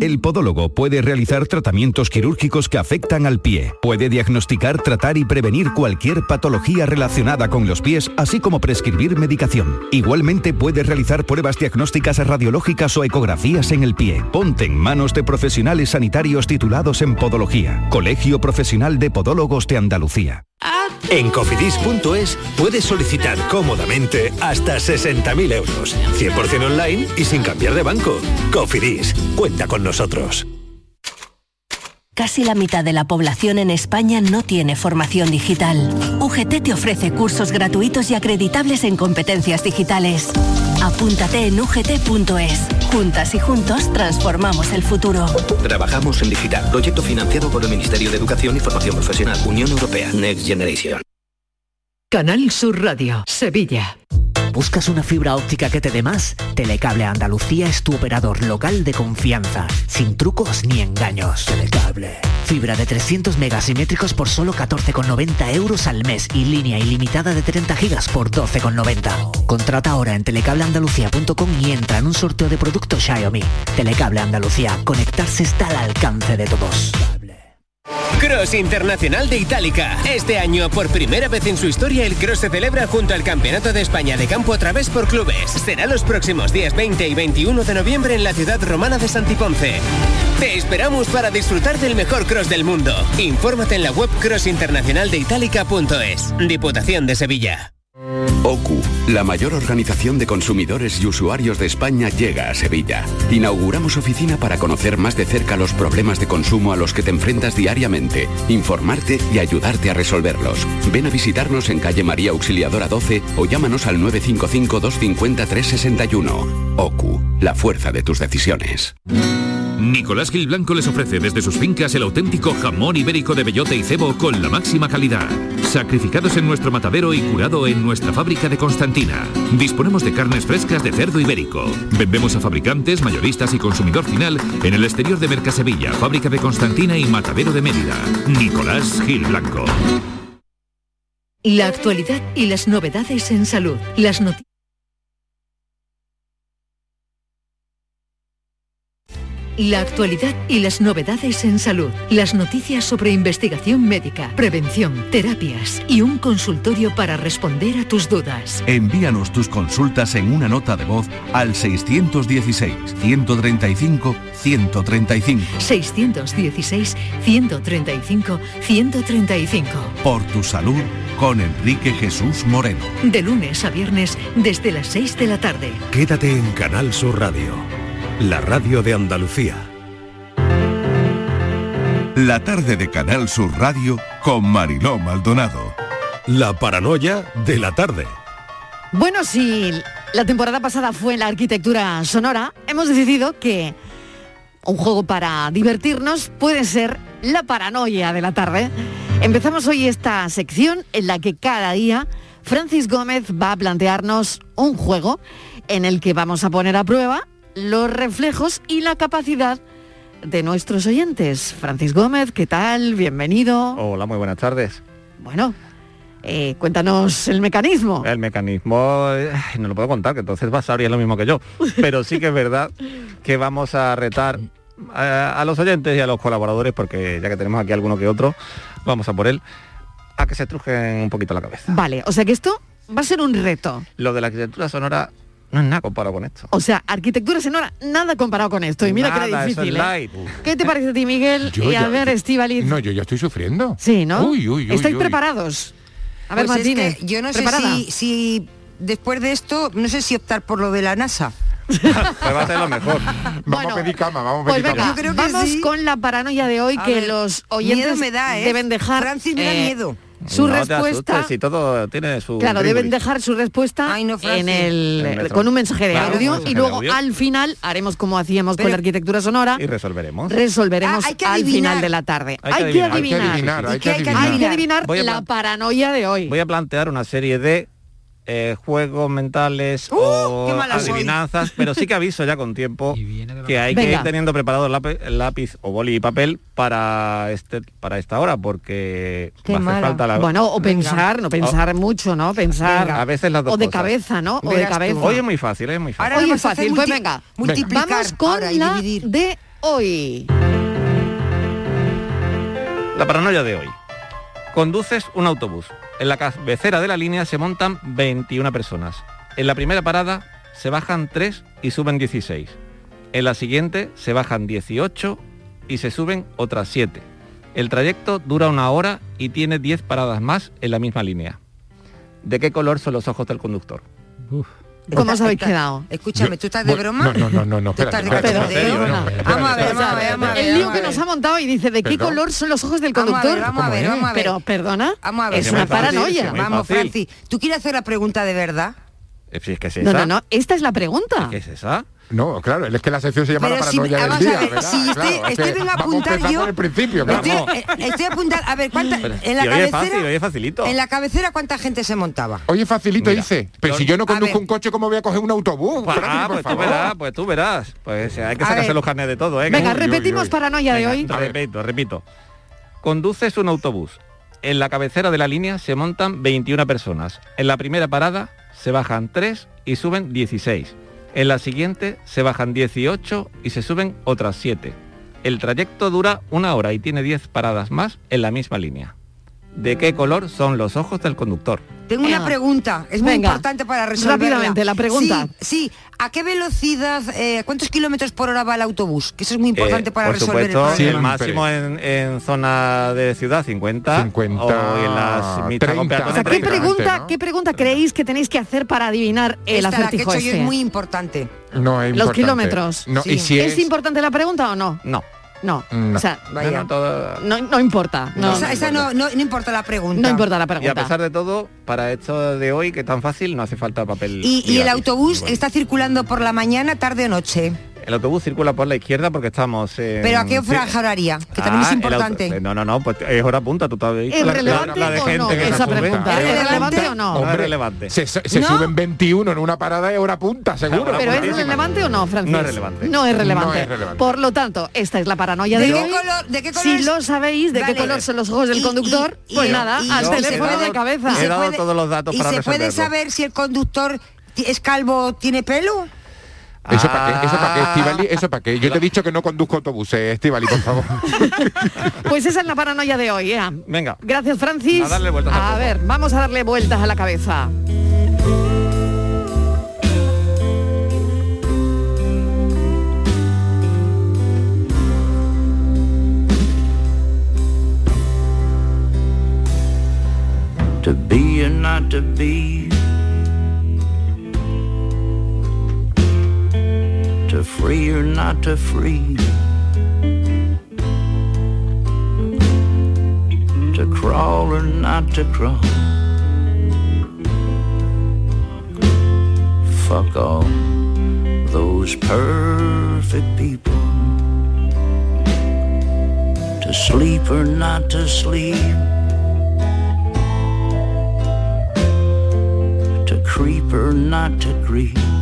El podólogo puede realizar tratamientos quirúrgicos que afectan al pie. Puede diagnosticar, tratar y prevenir cualquier patología relacionada con los pies, así como prescribir medicación. Igualmente puede realizar pruebas diagnósticas radiológicas o ecografías en el pie. Ponte en manos de profesionales sanitarios titulados en podología. Colegio Profesional de Podólogos de Andalucía. En cofidis.es puedes solicitar cómodamente hasta 60.000 euros, 100% online y sin cambiar de banco. Cofidis, cuenta con nosotros. Casi la mitad de la población en España no tiene formación digital. UGT te ofrece cursos gratuitos y acreditables en competencias digitales. Apúntate en ugt.es. Juntas y juntos transformamos el futuro. Trabajamos en digital. Proyecto financiado por el Ministerio de Educación y Formación Profesional. Unión Europea. Next Generation. Canal Sur Radio, Sevilla. ¿Buscas una fibra óptica que te dé más? Telecable Andalucía es tu operador local de confianza, sin trucos ni engaños. Telecable. Fibra de 300 megasimétricos por solo 14,90 euros al mes y línea ilimitada de 30 gigas por 12,90. Contrata ahora en telecableandalucía.com y entra en un sorteo de productos Xiaomi. Telecable Andalucía, conectarse está al alcance de todos. Cross Internacional de Itálica. Este año, por primera vez en su historia, el Cross se celebra junto al Campeonato de España de Campo a través por clubes. Será los próximos días 20 y 21 de noviembre en la ciudad romana de Santiponce. Te esperamos para disfrutar del mejor cross del mundo. Infórmate en la web crossinternacionaldeitálica.es. Diputación de Sevilla. OCU, la mayor organización de consumidores y usuarios de España, llega a Sevilla. Inauguramos oficina para conocer más de cerca los problemas de consumo a los que te enfrentas diariamente, informarte y ayudarte a resolverlos. Ven a visitarnos en calle María Auxiliadora 12 o llámanos al 955-250-361. OCU, la fuerza de tus decisiones. Nicolás Gil Blanco les ofrece desde sus fincas el auténtico jamón ibérico de bellota y cebo con la máxima calidad. Sacrificados en nuestro matadero y curado en nuestra fábrica de Constantina. Disponemos de carnes frescas de cerdo ibérico. Vendemos a fabricantes, mayoristas y consumidor final en el exterior de Mercasevilla, fábrica de Constantina y matadero de Mérida. Nicolás Gil Blanco. La actualidad y las novedades en salud. Las noticias. La actualidad y las novedades en salud. Las noticias sobre investigación médica, prevención, terapias y un consultorio para responder a tus dudas. Envíanos tus consultas en una nota de voz al 616-135-135. 616-135-135. Por tu salud con Enrique Jesús Moreno. De lunes a viernes desde las 6 de la tarde. Quédate en Canal Sur Radio, la radio de Andalucía. La tarde de Canal Sur Radio con Mariló Maldonado. La paranoia de la tarde. Bueno, si la temporada pasada fue la arquitectura sonora, hemos decidido que un juego para divertirnos puede ser la paranoia de la tarde. Empezamos hoy esta sección en la que cada día Francis Gómez va a plantearnos un juego en el que vamos a poner a prueba los reflejos y la capacidad de nuestros oyentes. Francis Gómez, ¿qué tal? Bienvenido. Hola, muy buenas tardes. Bueno, eh, cuéntanos el mecanismo. El mecanismo eh, no lo puedo contar, que entonces vas a es lo mismo que yo. Pero sí que es verdad que vamos a retar a, a los oyentes y a los colaboradores, porque ya que tenemos aquí alguno que otro, vamos a por él, a que se trujen un poquito la cabeza. Vale, o sea que esto va a ser un reto. Lo de la arquitectura sonora no es nada comparado con esto. O sea, arquitectura sonora, nada comparado con esto. Y mira que era Nada, eso es difícil. ¿eh? ¿Qué te parece a ti, Miguel? Yo y a ya- ver, Estivaliz. No, yo ya estoy sufriendo. Sí, ¿no? Uy, uy, uy, ¿Estáis uy. preparados? A ver, Pues es Martínez. que yo no ¿preparada? sé si, si después de esto, no sé si optar por lo de la NASA. Pues va a ser lo mejor. Vamos a pedir cama, vamos a Pues pedir venga, cama. vamos con la paranoia de hoy A que ver, los oyentes me da, ¿eh? deben dejar Francis, me da eh, miedo. Su No te respuesta. asustes, si todo tiene su... Claro, deben dejar su respuesta Francis. en el, En con un mensaje de Claro, audio mensaje y luego audio. al final haremos como hacíamos con la arquitectura sonora, Y resolveremos. resolveremos Ah, hay que al final de la tarde. Hay que adivinar. Hay que adivinar, hay ¿Y que qué hay que adivinar. Hay que adivinar Voy a la paranoia de hoy. Voy a plantear una serie de eh, juegos mentales ¡Uh! o adivinanzas, pero sí que aviso ya con tiempo que hay que ir teniendo preparado el lápiz, el lápiz o boli y papel para este para esta hora, porque Qué va a hacer mala. falta la... Bueno, o pensar, no pensar mucho, ¿no? Pensar. a veces las dos o de cosas. cabeza, ¿no? O de cabeza. Hoy es muy fácil, es muy fácil. Ahora Hoy es fácil, pues venga. multiplicar Vamos con la dividir. de hoy. La paranoia de hoy. Conduces un autobús. En la cabecera de la línea se montan 21 personas. En la primera parada se bajan 3 y suben 16. En la siguiente se bajan 18 y se suben otras 7. El trayecto dura una hora y tiene 10 paradas más en la misma línea. ¿De qué color son los ojos del conductor? ¿Cómo os habéis quedado? Escúchame, ¿tú estás de broma? No, no, no, no, ¿Tú espérate, estás de espérate, cachondeo? espérate, no, espérate, Vamos a ver, vamos a ver, vamos a ver. El lío que nos ha montado y dice, ¿de qué Perdón. color son los ojos del conductor? vamos a ver, ¿Cómo vamos a ver. Pero, perdona, Vamos a ver. es una paranoia. Vamos. Francis. ¿Tú quieres hacer la pregunta de verdad? Eh, si es que es No, esa. no, no, esta es la pregunta. ¿Qué es esa? No, claro, es que la sección se llama la si- paranoia vamos del a día, ver, ¿verdad? si estoy- Claro, es estoy que venga a apuntar yo- por el principio, claro. Estoy, eh, estoy apuntando, a ver, ¿cuánta, Pero- en la y hoy es cabecera, fácil, hoy es facilito. en la cabecera cuánta gente se montaba? Oye, facilito Mira, dice. Pero yo- si yo no a conduzco ver. un coche, ¿cómo voy a coger un autobús? Pues, Francis, ah, pues tú favor. verás, pues tú verás. Pues hay que A sacarse ver. los carnes de todo, ¿eh? Venga, Uy, uy, repetimos uy. paranoia de Venga, hoy. Repito, repito. Conduces un autobús. En la cabecera de la línea se montan 21 personas. En la primera parada se bajan 3 y suben 16. En la siguiente se bajan 18 y se suben otras 7. El trayecto dura una hora y tiene 10 paradas más en la misma línea. ¿De qué color son los ojos del conductor? Tengo una Venga. pregunta, es muy Venga. importante para resolverla. Rápidamente, la pregunta. Sí, sí. ¿a qué velocidad, eh, cuántos kilómetros por hora va el autobús? Que eso es muy importante Eh, para por resolver supuesto, el el problema. máximo en, en zona de ciudad 50, 50, o en las mitad con 30. peatones, O sea, ¿qué 30. pregunta, ¿no? ¿qué pregunta creéis que tenéis que hacer para adivinar el Esta, la que he hecho yo este? es muy importante. No, es Los importante. kilómetros. No, Sí. y si ¿Es es... importante la pregunta o no? No. No. No. O sea, Vaya. No, no, todo- no, no importa. No, esa esa no, no, no importa la pregunta. no importa la Y a pregunta. pesar de todo, para esto de hoy, que es tan fácil, no hace falta papel. Y, y el autobús Bueno. está circulando por la mañana, tarde o noche. El autobús circula por la izquierda porque estamos en... Pero ¿a qué franja horaria? Que también Ah, es auto- importante. No, no, no, pues es hora punta, tú todavía. ¿Es relevante o no esa pregunta? ¿Es relevante o no? No es Hombre, relevante. Se, se- se ¿No? suben 21 en una parada y hora punta, seguro. ¿Pero es relevante o no, Francis? No es relevante. No es relevante. No es relevante. Por lo tanto, esta es la paranoia de, ¿De qué color- de qué color si es? lo sabéis, de Vale. qué color son los ojos del conductor, y- pues y- nada, al teléfono de cabeza. se He dado puede- todos los datos ¿Y para se puede resolverlo. saber si el conductor es calvo, tiene pelo? ¿Eso para qué? ¿Eso para qué, Ah. Estivali? ¿Eso para qué? Yo te he dicho que no conduzco autobuses, Estivali, por favor. Pues esa es la paranoia de hoy, ¿eh? Venga. Gracias, Francis. A darle vueltas A ver, vamos a darle vueltas a la cabeza. to be or not to be, to free or not to free, to crawl or not to crawl. Fuck all those perfect people. To sleep or not to sleep. to creep or not to creep.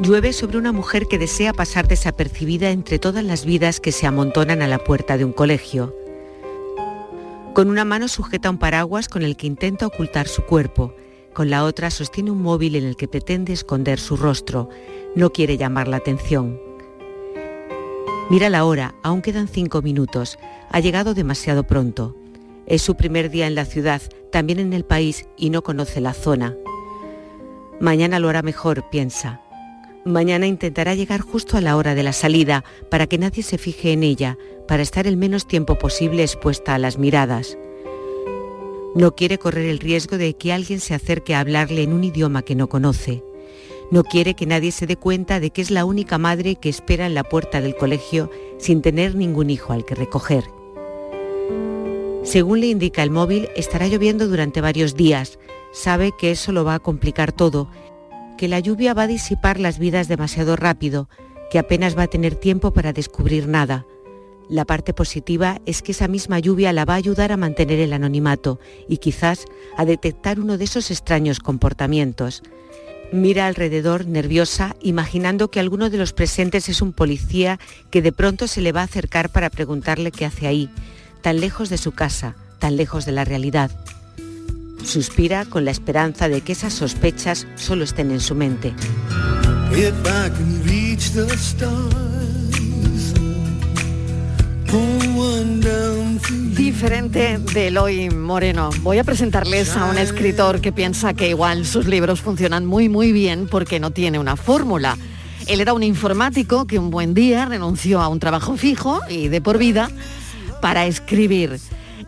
Llueve sobre una mujer que desea pasar desapercibida entre todas las vidas que se amontonan a la puerta de un colegio. Con una mano sujeta un paraguas con el que intenta ocultar su cuerpo, con la otra sostiene un móvil en el que pretende esconder su rostro. No quiere llamar la atención. Mira la hora, aún quedan cinco minutos. Ha llegado demasiado pronto. Es su primer día en la ciudad, también en el país, y no conoce la zona. Mañana lo hará mejor, piensa. Mañana intentará llegar justo a la hora de la salida para que nadie se fije en ella, para estar el menos tiempo posible expuesta a las miradas. No quiere correr el riesgo de que alguien se acerque a hablarle en un idioma que no conoce. No quiere que nadie se dé cuenta de que es la única madre que espera en la puerta del colegio sin tener ningún hijo al que recoger. Según le indica el móvil, estará lloviendo durante varios días. Sabe que eso lo va a complicar todo, que la lluvia va a disipar las vidas demasiado rápido, que apenas va a tener tiempo para descubrir nada. La parte positiva es que esa misma lluvia la va a ayudar a mantener el anonimato y quizás a detectar uno de esos extraños comportamientos. Mira alrededor nerviosa, imaginando que alguno de los presentes es un policía que de pronto se le va a acercar para preguntarle qué hace ahí, tan lejos de su casa, tan lejos de la realidad. Suspira con la esperanza de que esas sospechas solo estén en su mente. Diferente de Eloy Moreno. Voy a presentarles a un escritor que piensa que igual sus libros funcionan muy muy bien porque no tiene una fórmula. Él era un informático que un buen día renunció a un trabajo fijo y de por vida para escribir.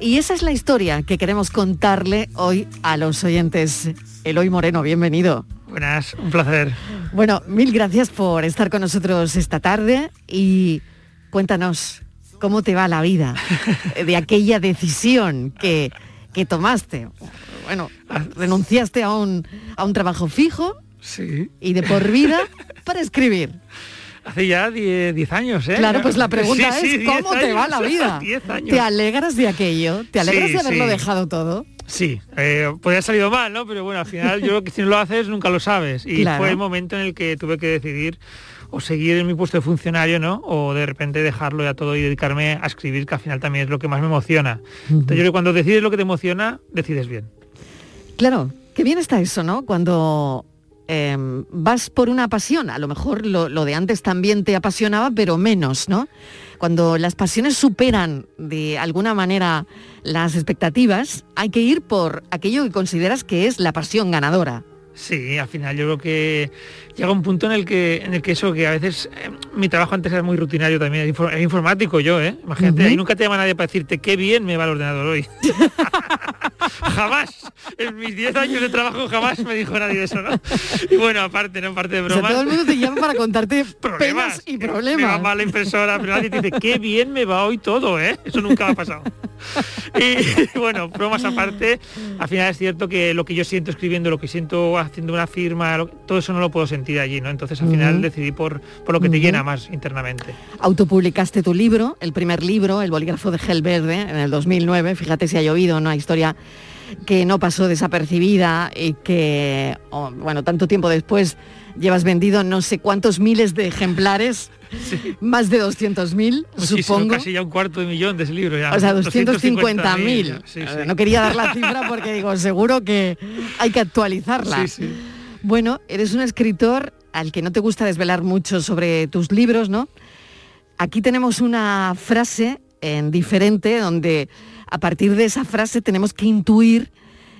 Y esa es la historia que queremos contarle hoy a los oyentes. Eloy Moreno, bienvenido. Buenas, un placer. Bueno, mil gracias por estar con nosotros esta tarde y cuéntanos cómo te va la vida de aquella decisión que, que tomaste. Bueno, renunciaste a un, a un trabajo fijo Sí. y de por vida para escribir. Hace ya 10 años, ¿eh? Claro, pues la pregunta Sí, sí, es ¿cómo 10 te va la vida? 10 años. ¿Te alegras de aquello? ¿Te alegras Sí, de haberlo dejado todo? Sí, eh, podría haber salido mal, ¿no? Pero bueno, al final yo creo que si no lo haces nunca lo sabes. Y Claro. fue el momento en el que tuve que decidir o seguir en mi puesto de funcionario, ¿no? O de repente dejarlo ya todo y dedicarme a escribir, que al final también es lo que más me emociona. Entonces yo creo que cuando decides lo que te emociona, decides bien. Claro, qué bien está eso, ¿no? Cuando em, vas por una pasión, a lo mejor lo, lo de antes también te apasionaba, pero menos, ¿no? Cuando las pasiones superan de alguna manera las expectativas, hay que ir por aquello que consideras que es la pasión ganadora. Sí, al final yo creo que llega un punto en el que en el que eso que a veces eh, mi trabajo antes era muy rutinario también, era informático yo, ¿eh? Imagínate, ahí nunca te llama nadie para decirte qué bien me va el ordenador hoy. jamás, en mis 10 años de trabajo jamás me dijo nadie eso, ¿no? Y bueno, aparte, ¿no? Aparte de O sea, bromas. todo el mundo te llama para contarte Problemas. penas y Me va problemas. mal la impresora, pero nadie te dice, qué bien me va hoy todo, ¿eh? Eso nunca ha pasado. Y bueno, bromas aparte, al final es cierto que lo que yo siento escribiendo, lo que siento haciendo una firma, lo- todo eso no lo puedo sentir allí, ¿no? Entonces al final decidí por, por lo que te llena más internamente. Autopublicaste tu libro, el primer libro, El bolígrafo de gel verde, en el 2009. Fíjate si ha llovido, una historia que no pasó desapercibida y que, oh, bueno, tanto tiempo después llevas vendido no sé cuántos miles de ejemplares, más de 200.000, Muchísimo, supongo. casi ya un cuarto de millón de ese libro. Ya, O sea, 250.000, 250.000. ya, sí, Eh, sí. No quería dar la cifra porque digo, seguro que hay que actualizarla. Bueno, eres un escritor al que no te gusta desvelar mucho sobre tus libros, ¿no? Aquí tenemos una frase en diferente donde a partir de esa frase tenemos que intuir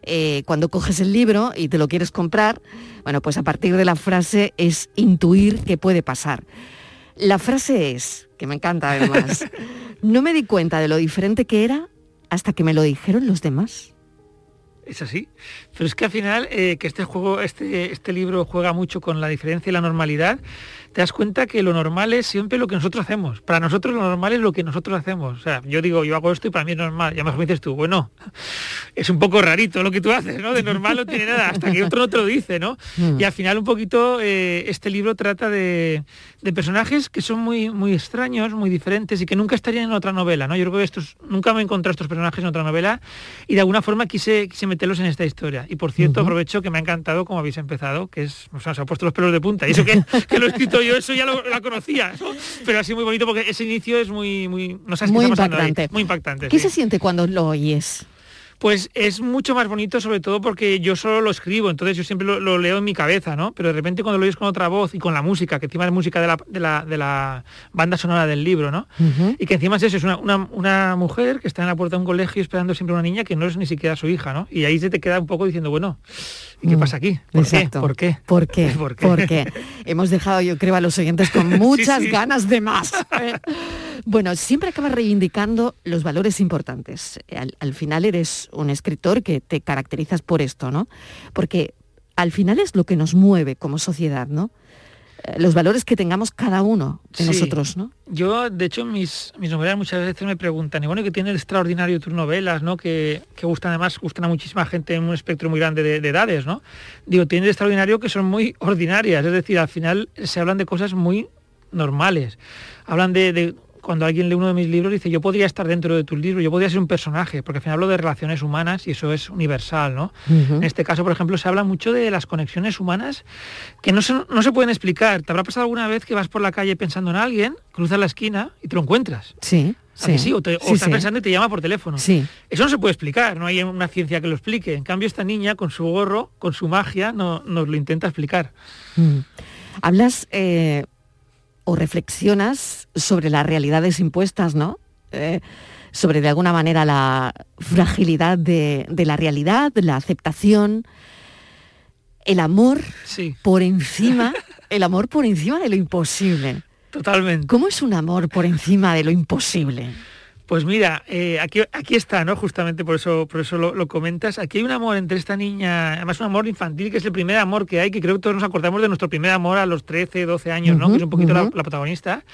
eh, cuando coges el libro y te lo quieres comprar, bueno, pues a partir de la frase es intuir qué puede pasar. La frase es, que me encanta además, no me di cuenta de lo diferente que era hasta que me lo dijeron los demás. Es así. Pero es que al final, eh, que este juego, este, este libro juega mucho con la diferencia y la normalidad, te das cuenta que lo normal es siempre lo que nosotros hacemos. Para nosotros lo normal es lo que nosotros hacemos. O sea, yo digo, yo hago esto y para mí es normal. Y a lo mejor me dices tú, bueno, es un poco rarito lo que tú haces, ¿no? De normal no tiene nada, hasta que otro no te lo dice, ¿no? Mm. Y al final un poquito eh, este libro trata de, de personajes que son muy, muy extraños, muy diferentes y que nunca estarían en otra novela, ¿no? Yo creo que estos, nunca me he encontrado estos personajes en otra novela y de alguna forma quise, quise meterlos en esta historia. Y por cierto, aprovecho que me ha encantado como habéis empezado, que es, o sea, se ha puesto los pelos de punta. Y eso que, que lo he escrito yo, eso ya lo, la conocía, ¿no? Pero así muy bonito porque ese inicio es muy, muy, no sabes qué Muy está pasando ahí. impactante. Muy impactante. ¿Qué sí. se siente cuando lo oyes? Pues es mucho más bonito, sobre todo porque yo solo lo escribo, entonces yo siempre lo, lo leo en mi cabeza, ¿no? Pero de repente cuando lo oyes con otra voz y con la música, que encima es música de la, de la, de la banda sonora del libro, ¿no? Y que encima es eso, es una, una- una mujer que está en la puerta de un colegio esperando siempre a una niña que no es ni siquiera su hija, ¿no? Y ahí se te queda un poco diciendo, bueno, ¿y qué pasa aquí? ¿Por Mm. Exacto. qué? ¿Por qué? ¿Por qué? ¿Por qué? Porque hemos dejado, yo creo, a los oyentes con muchas sí. ganas de más. Bueno, siempre acabas reivindicando los valores importantes. Al, al final eres un escritor que te caracterizas por esto, ¿no? Porque al final es lo que nos mueve como sociedad, ¿no? Eh, Los valores que tengamos cada uno de Sí. nosotros, ¿no? Yo, de hecho, mis, mis novelas muchas veces me preguntan, y bueno, que tiene el extraordinario tus novelas, ¿no? Que, que gustan además, gustan a muchísima gente en un espectro muy grande de, de edades, ¿no? Digo, tiene el extraordinario que son muy ordinarias, es decir, al final se hablan de cosas muy normales. Hablan de, de- cuando alguien lee uno de mis libros, dice, yo podría estar dentro de tus libros, yo podría ser un personaje, porque al final hablo de relaciones humanas y eso es universal, ¿no? En este caso, por ejemplo, se habla mucho de las conexiones humanas que no se, no se pueden explicar. ¿Te habrá pasado alguna vez que vas por la calle pensando en alguien, cruzas la esquina y te lo encuentras? Sí, ¿A que sí? O, te- o sí, estás sí. pensando y te llama por teléfono. Sí. Eso no se puede explicar, no hay una ciencia que lo explique. En cambio, esta niña, con su gorro, con su magia, no, nos lo intenta explicar. Mm. Hablas eh, o reflexionas sobre las realidades impuestas, ¿no? Eh, sobre de alguna manera la fragilidad de, de la realidad, la aceptación, el amor Sí. por encima, el amor por encima de lo imposible. Totalmente. ¿Cómo es un amor por encima de lo imposible? Pues mira, eh, aquí, aquí está, ¿no? Justamente por eso, por eso lo, lo comentas. Aquí hay un amor entre esta niña, además un amor infantil, que es el primer amor que hay, que creo que todos nos acordamos de nuestro primer amor a los 13, 12 años, ¿no? Que es un poquito la, protagonista.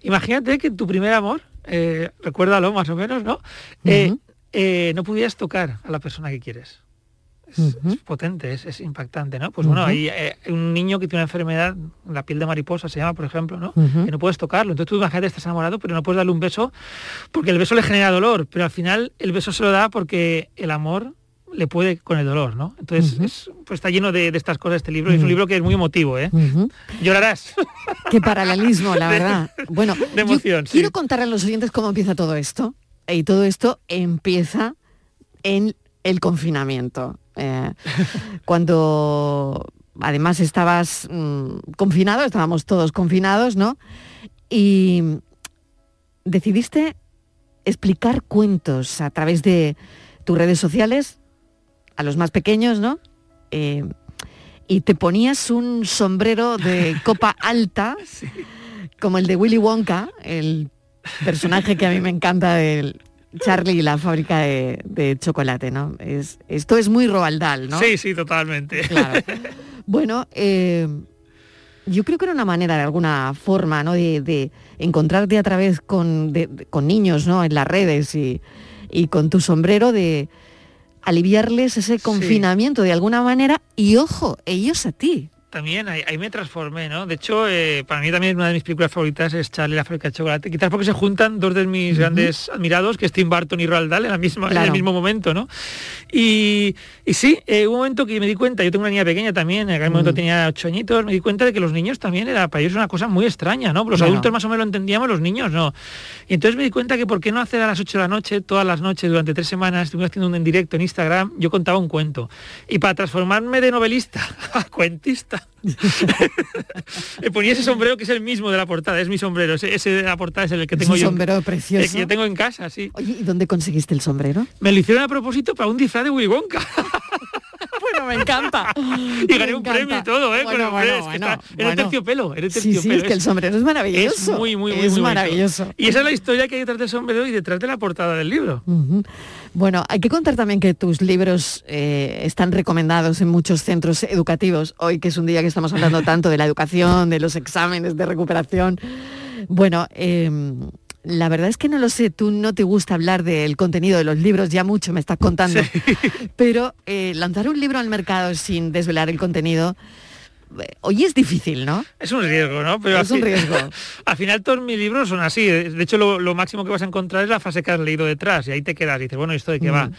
Imagínate que tu primer amor, eh, recuérdalo más o menos, ¿no? Eh, eh, no pudieras tocar a la persona que quieres. Es, es potente, es, es impactante, ¿no? Pues bueno, hay eh, un niño que tiene una enfermedad, la piel de mariposa se llama, por ejemplo, ¿no? Ujú. Que no puedes tocarlo. Entonces tú imagínate, estás enamorado, pero no puedes darle un beso porque el beso le genera dolor, pero al final el beso se lo da porque el amor le puede con el dolor, ¿no? Entonces es- pues está lleno de, de estas cosas este libro. y Es un libro que es muy emotivo, ¿eh? Llorarás. Qué paralelismo, la verdad. Bueno, de yo emoción, sí. quiero contar a los oyentes cómo empieza todo esto. Y todo esto empieza en el confinamiento. Eh, cuando además estabas mm, confinado, estábamos todos confinados, ¿no? Y decidiste explicar cuentos a través de tus redes sociales a los más pequeños, ¿no? Eh, y te ponías un sombrero de copa alta, como el de Willy Wonka, el personaje que a mí me encanta del Charlie y la fábrica de, de chocolate, ¿no? Es, esto es muy Roald Dahl, ¿no? Sí, sí, totalmente. Claro. Bueno, eh, yo creo que era una manera, de alguna forma, ¿no? De, de encontrarte a través con, de- con niños, ¿no? En las redes y, y con tu sombrero de aliviarles ese confinamiento de alguna manera y, ojo, ellos a ti. También ahí, ahí me transformé, ¿no? De hecho, eh, para mí también una de mis películas favoritas es Charlie la fábrica de chocolate. Quizás porque se juntan dos de mis grandes admirados, que es Tim Burton y Roald Dahl, en, la misma, en el mismo momento, ¿no? Y, y sí, eh, hubo un momento que me di cuenta, yo tengo una niña pequeña también, en aquel momento tenía ocho añitos, me di cuenta de que los niños también era para ellos una cosa muy extraña, ¿no? Los adultos más o menos lo entendíamos, los niños no. Y entonces me di cuenta que por qué no hacer a las 8 de la noche, todas las noches, durante tres semanas, estuve haciendo un en directo en Instagram, yo contaba un cuento. Y para transformarme de novelista a cuentista, me ponía ese sombrero que es el mismo de la portada, es mi sombrero, ese, ese de la portada es el que Es tengo un yo. en- sombrero el precioso. que yo tengo en casa, sí. Oye, ¿y dónde conseguiste el sombrero? Me lo hicieron a propósito para un disfraz de Willy Wonka. bueno, me encanta. y gané un premio y todo, ¿eh? Bueno, Con el- bueno, es que bueno, está- era bueno. el terciopelo, era el Sí, terciopelo. sí, es que el sombrero es maravilloso. Es muy, muy, muy, Es muy bonito. maravilloso. Y esa es la historia que hay detrás del sombrero y detrás de la portada del libro. Bueno, hay que contar también que tus libros eh, están recomendados en muchos centros educativos. Hoy que es un día que estamos hablando tanto de la educación, de los exámenes de recuperación. Bueno, eh, la verdad es que no lo sé, tú no te gusta hablar del contenido de los libros, ya mucho me estás contando. Pero eh, lanzar un libro al mercado sin desvelar el contenido, hoy es difícil, ¿no? Es un riesgo, ¿no? Es al un riesgo. al final todos mis libros son así. De hecho, lo, lo máximo que vas a encontrar es la frase que has leído detrás y ahí te quedas y dices, bueno, ¿esto de qué va? Mm.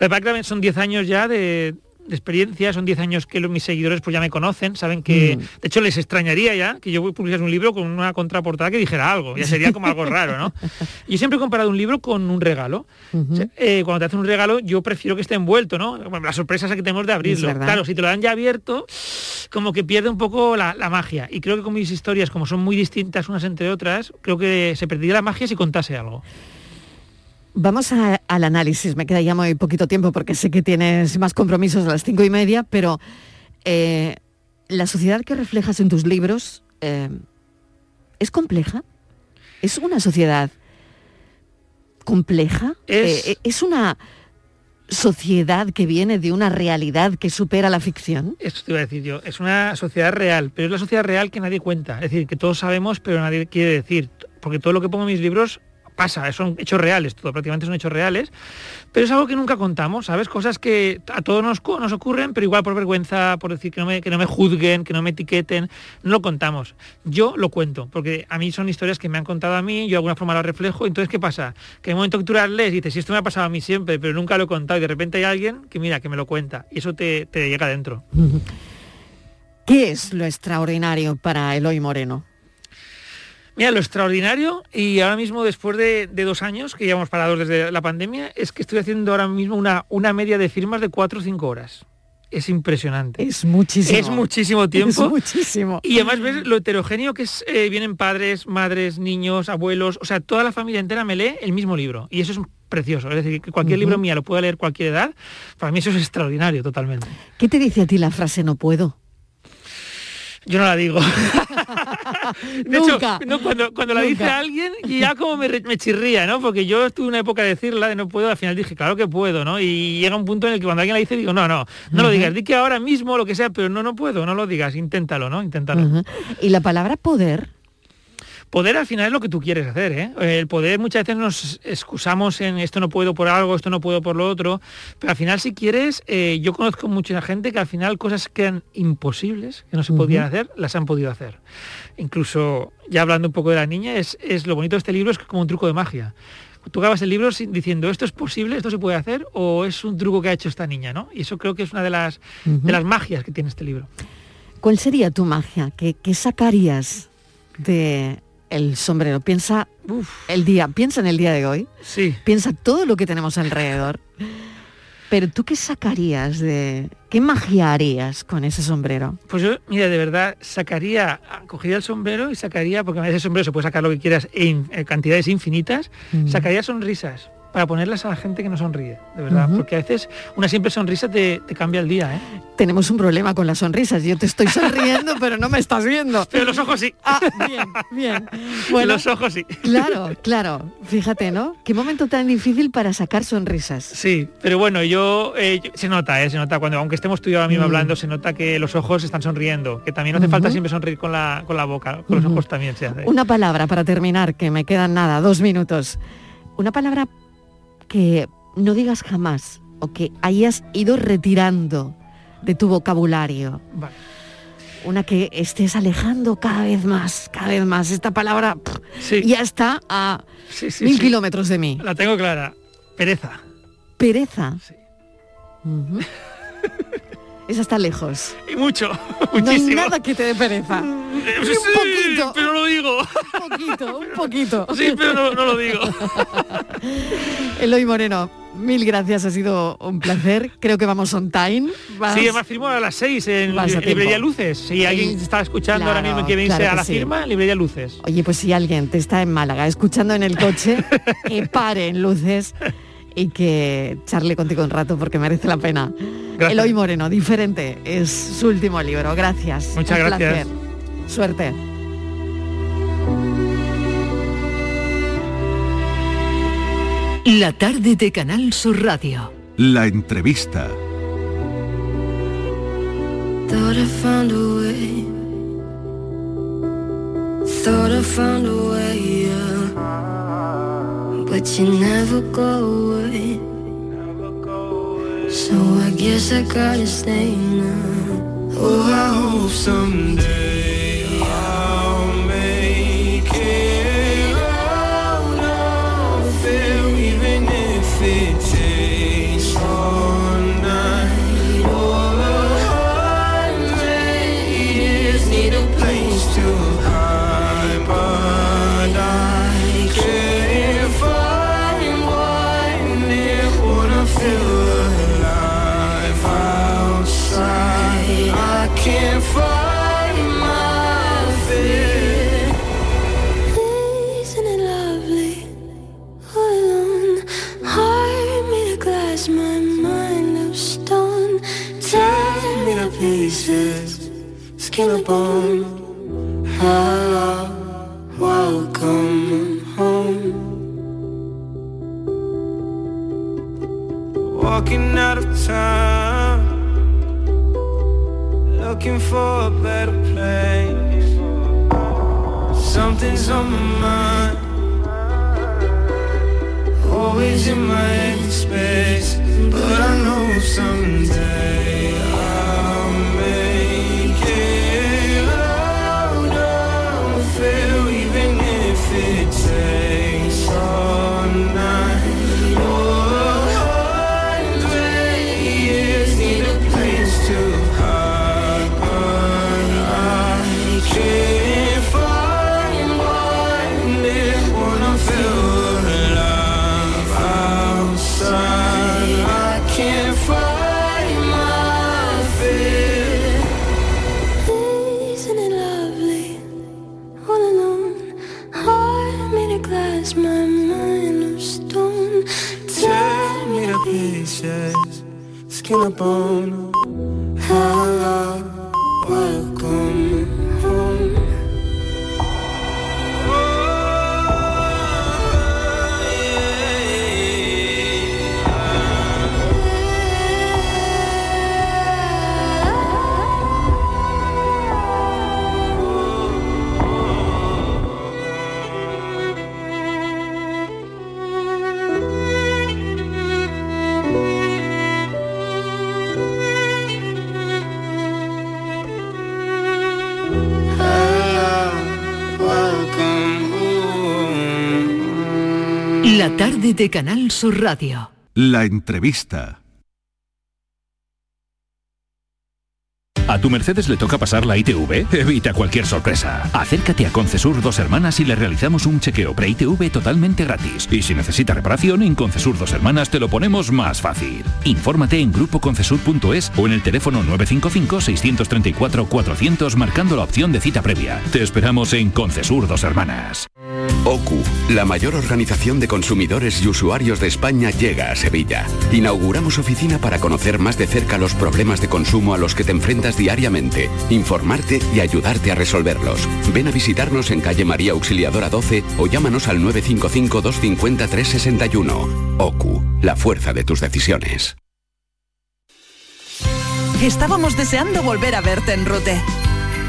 La verdad que son 10 años ya de, de experiencia, son 10 años que lo- mis seguidores pues ya me conocen, saben que, Mm. de hecho, les extrañaría ya que yo publicase un libro con una contraportada que dijera algo, ya sería como algo raro, ¿no? Yo siempre he comparado un libro con un regalo. O sea, eh, cuando te hacen un regalo, yo prefiero que esté envuelto, ¿no? Bueno, la sorpresa es que tenemos de abrirlo. Claro, si te lo dan ya abierto, como que pierde un poco la, la magia. Y creo que con mis historias, como son muy distintas unas entre otras, creo que se perdería la magia si contase algo. Vamos a- al análisis, me queda ya muy poquito tiempo porque sé que tienes más compromisos a las cinco y media, pero eh, la sociedad que reflejas en tus libros eh, es compleja. Es una sociedad compleja. Es- Eh, eh, es una sociedad que viene de una realidad que supera la ficción? Esto te iba a decir yo. Es una sociedad real, pero es la sociedad real que nadie cuenta. Es decir, que todos sabemos, pero nadie quiere decir. Porque todo lo que pongo en mis libros pasa, son hechos reales, todo prácticamente son hechos reales, pero es algo que nunca contamos, ¿sabes? Cosas que a todos nos, ocurren, pero igual por vergüenza, por decir que no, me, que no me juzguen, que no me etiqueten, no lo contamos. Yo lo cuento, porque a mí son historias que me han contado a mí, yo de alguna forma las reflejo, entonces ¿qué pasa? Que en el momento que tú las lees dices, si esto me ha pasado a mí siempre, pero nunca lo he contado, y de repente hay alguien que mira, que me lo cuenta, y eso te, te llega dentro. ¿Qué es lo extraordinario para Eloy Moreno? Mira, lo extraordinario, y ahora mismo después de, de, dos años que llevamos parados desde la pandemia, es que estoy haciendo ahora mismo una, una media de firmas de cuatro o cinco horas. Es impresionante. Es muchísimo. Es muchísimo tiempo. Es muchísimo. Y además ves lo heterogéneo que es, eh, vienen padres, madres, niños, abuelos, o sea, toda la familia entera me lee el mismo libro. Y eso es precioso. Es decir, que cualquier uh -huh. libro mía lo pueda leer cualquier edad, para mí eso es extraordinario totalmente. ¿Qué te dice a ti la frase no puedo? Yo no la digo. de Nunca. hecho, no, cuando, cuando la dice alguien, ya como me, me, chirría, ¿no? Porque yo estuve una época de decirla, de no puedo, al final dije, claro que puedo, ¿no? Y llega un punto en el que cuando alguien la dice, digo, no, no, no uh -huh. lo digas, di que ahora mismo lo que sea, pero no, no puedo, no lo digas, inténtalo, ¿no? Inténtalo. Uh -huh. Y la palabra poder. Poder al final es lo que tú quieres hacer, ¿eh? El poder muchas veces nos excusamos en esto no puedo por algo, esto no puedo por lo otro, pero al final si quieres, eh, yo conozco mucha gente que al final cosas que eran imposibles, que no se podían uh -huh. hacer, las han podido hacer. Incluso, ya hablando un poco de la niña, es, es lo bonito de este libro, es como un truco de magia. Tú acabas el libro diciendo, ¿esto es posible? ¿Esto se puede hacer? ¿O es un truco que ha hecho esta niña? ¿no? Y eso creo que es una de las, uh -huh. de las magias que tiene este libro. ¿Cuál sería tu magia? ¿Qué, qué sacarías de el sombrero. Piensa Uf. el día, piensa en el día de hoy. Sí. Piensa todo lo que tenemos alrededor. Pero tú qué sacarías de qué magia harías con ese sombrero? Pues yo, mira, de verdad sacaría, cogería el sombrero y sacaría, porque ese sombrero se puede sacar lo que quieras en, en cantidades infinitas, mm. sacaría sonrisas para ponerlas a la gente que no sonríe, de verdad, uh -huh. porque a veces una simple sonrisa te, te, cambia el día, ¿eh? Tenemos un problema con las sonrisas, yo te estoy sonriendo, pero no me estás viendo. Pero los ojos sí. Ah, bien, bien. Bueno, los ojos sí. Claro, claro, fíjate, ¿no? Qué momento tan difícil para sacar sonrisas. Sí, pero bueno, yo, eh, yo se nota, ¿eh? se nota, cuando aunque estemos tú y yo ahora mismo mm. hablando, se nota que los ojos están sonriendo, que también no hace uh -huh. falta siempre sonreír con la, con la boca, con los ojos también se hace. Una palabra para terminar, que me quedan nada, dos minutos. Una palabra que no digas jamás o que hayas ido retirando de tu vocabulario. Vale. Una que estés alejando cada vez más, cada vez más. Esta palabra pff, sí. ya está a sí, sí, mil kilómetros de mí. La tengo clara. Pereza. Pereza. Sí. Uh -huh. Esa está lejos. Y mucho. No hay nada que te dé pereza. Sí, un poquito. Pero lo digo. Un poquito, un poquito. Sí, pero no, no lo digo. Eloy Moreno, mil gracias, ha sido un placer. Creo que vamos on time. Vas... Sí, además firmo a las seis en Librería Luces. Si alguien está escuchando claro, ahora mismo que viene claro a la sí. firma, Librería Luces. Oye, pues si alguien te está en Málaga escuchando en el coche, que pare en Luces y que charle contigo un rato porque merece la pena. Gracias. Eloy Moreno, diferente, es su último libro. Gracias. Muchas un gracias. Placer. Suerte. La tarde de Canal Sur Radio. La entrevista. Thought I found a way. Thought I found a way, yeah. But you never go away. So I guess I gotta stay now. Oh, I hope someday and bone. Hello, welcome home. walking out of time, looking for a better place. Something's on my mind, always in my space, but I know someday I'll Tarde de Canal Sur Radio. La entrevista. ¿A tu Mercedes le toca pasar la ITV? Evita cualquier sorpresa. Acércate a Concesur Dos Hermanas y le realizamos un chequeo pre-ITV totalmente gratis. Y si necesita reparación, en Concesur Dos Hermanas te lo ponemos más fácil. Infórmate en grupoconcesur.es o en el teléfono 955-634-400 marcando la opción de cita previa. Te esperamos en Concesur Dos Hermanas. OCU, la mayor organización de consumidores y usuarios de España, llega a Sevilla. Inauguramos oficina para conocer más de cerca los problemas de consumo a los que te enfrentas diariamente, informarte y ayudarte a resolverlos. Ven a visitarnos en calle María Auxiliadora 12 o llámanos al 955-250-361. OCU, la fuerza de tus decisiones. Estábamos deseando volver a verte en Rute.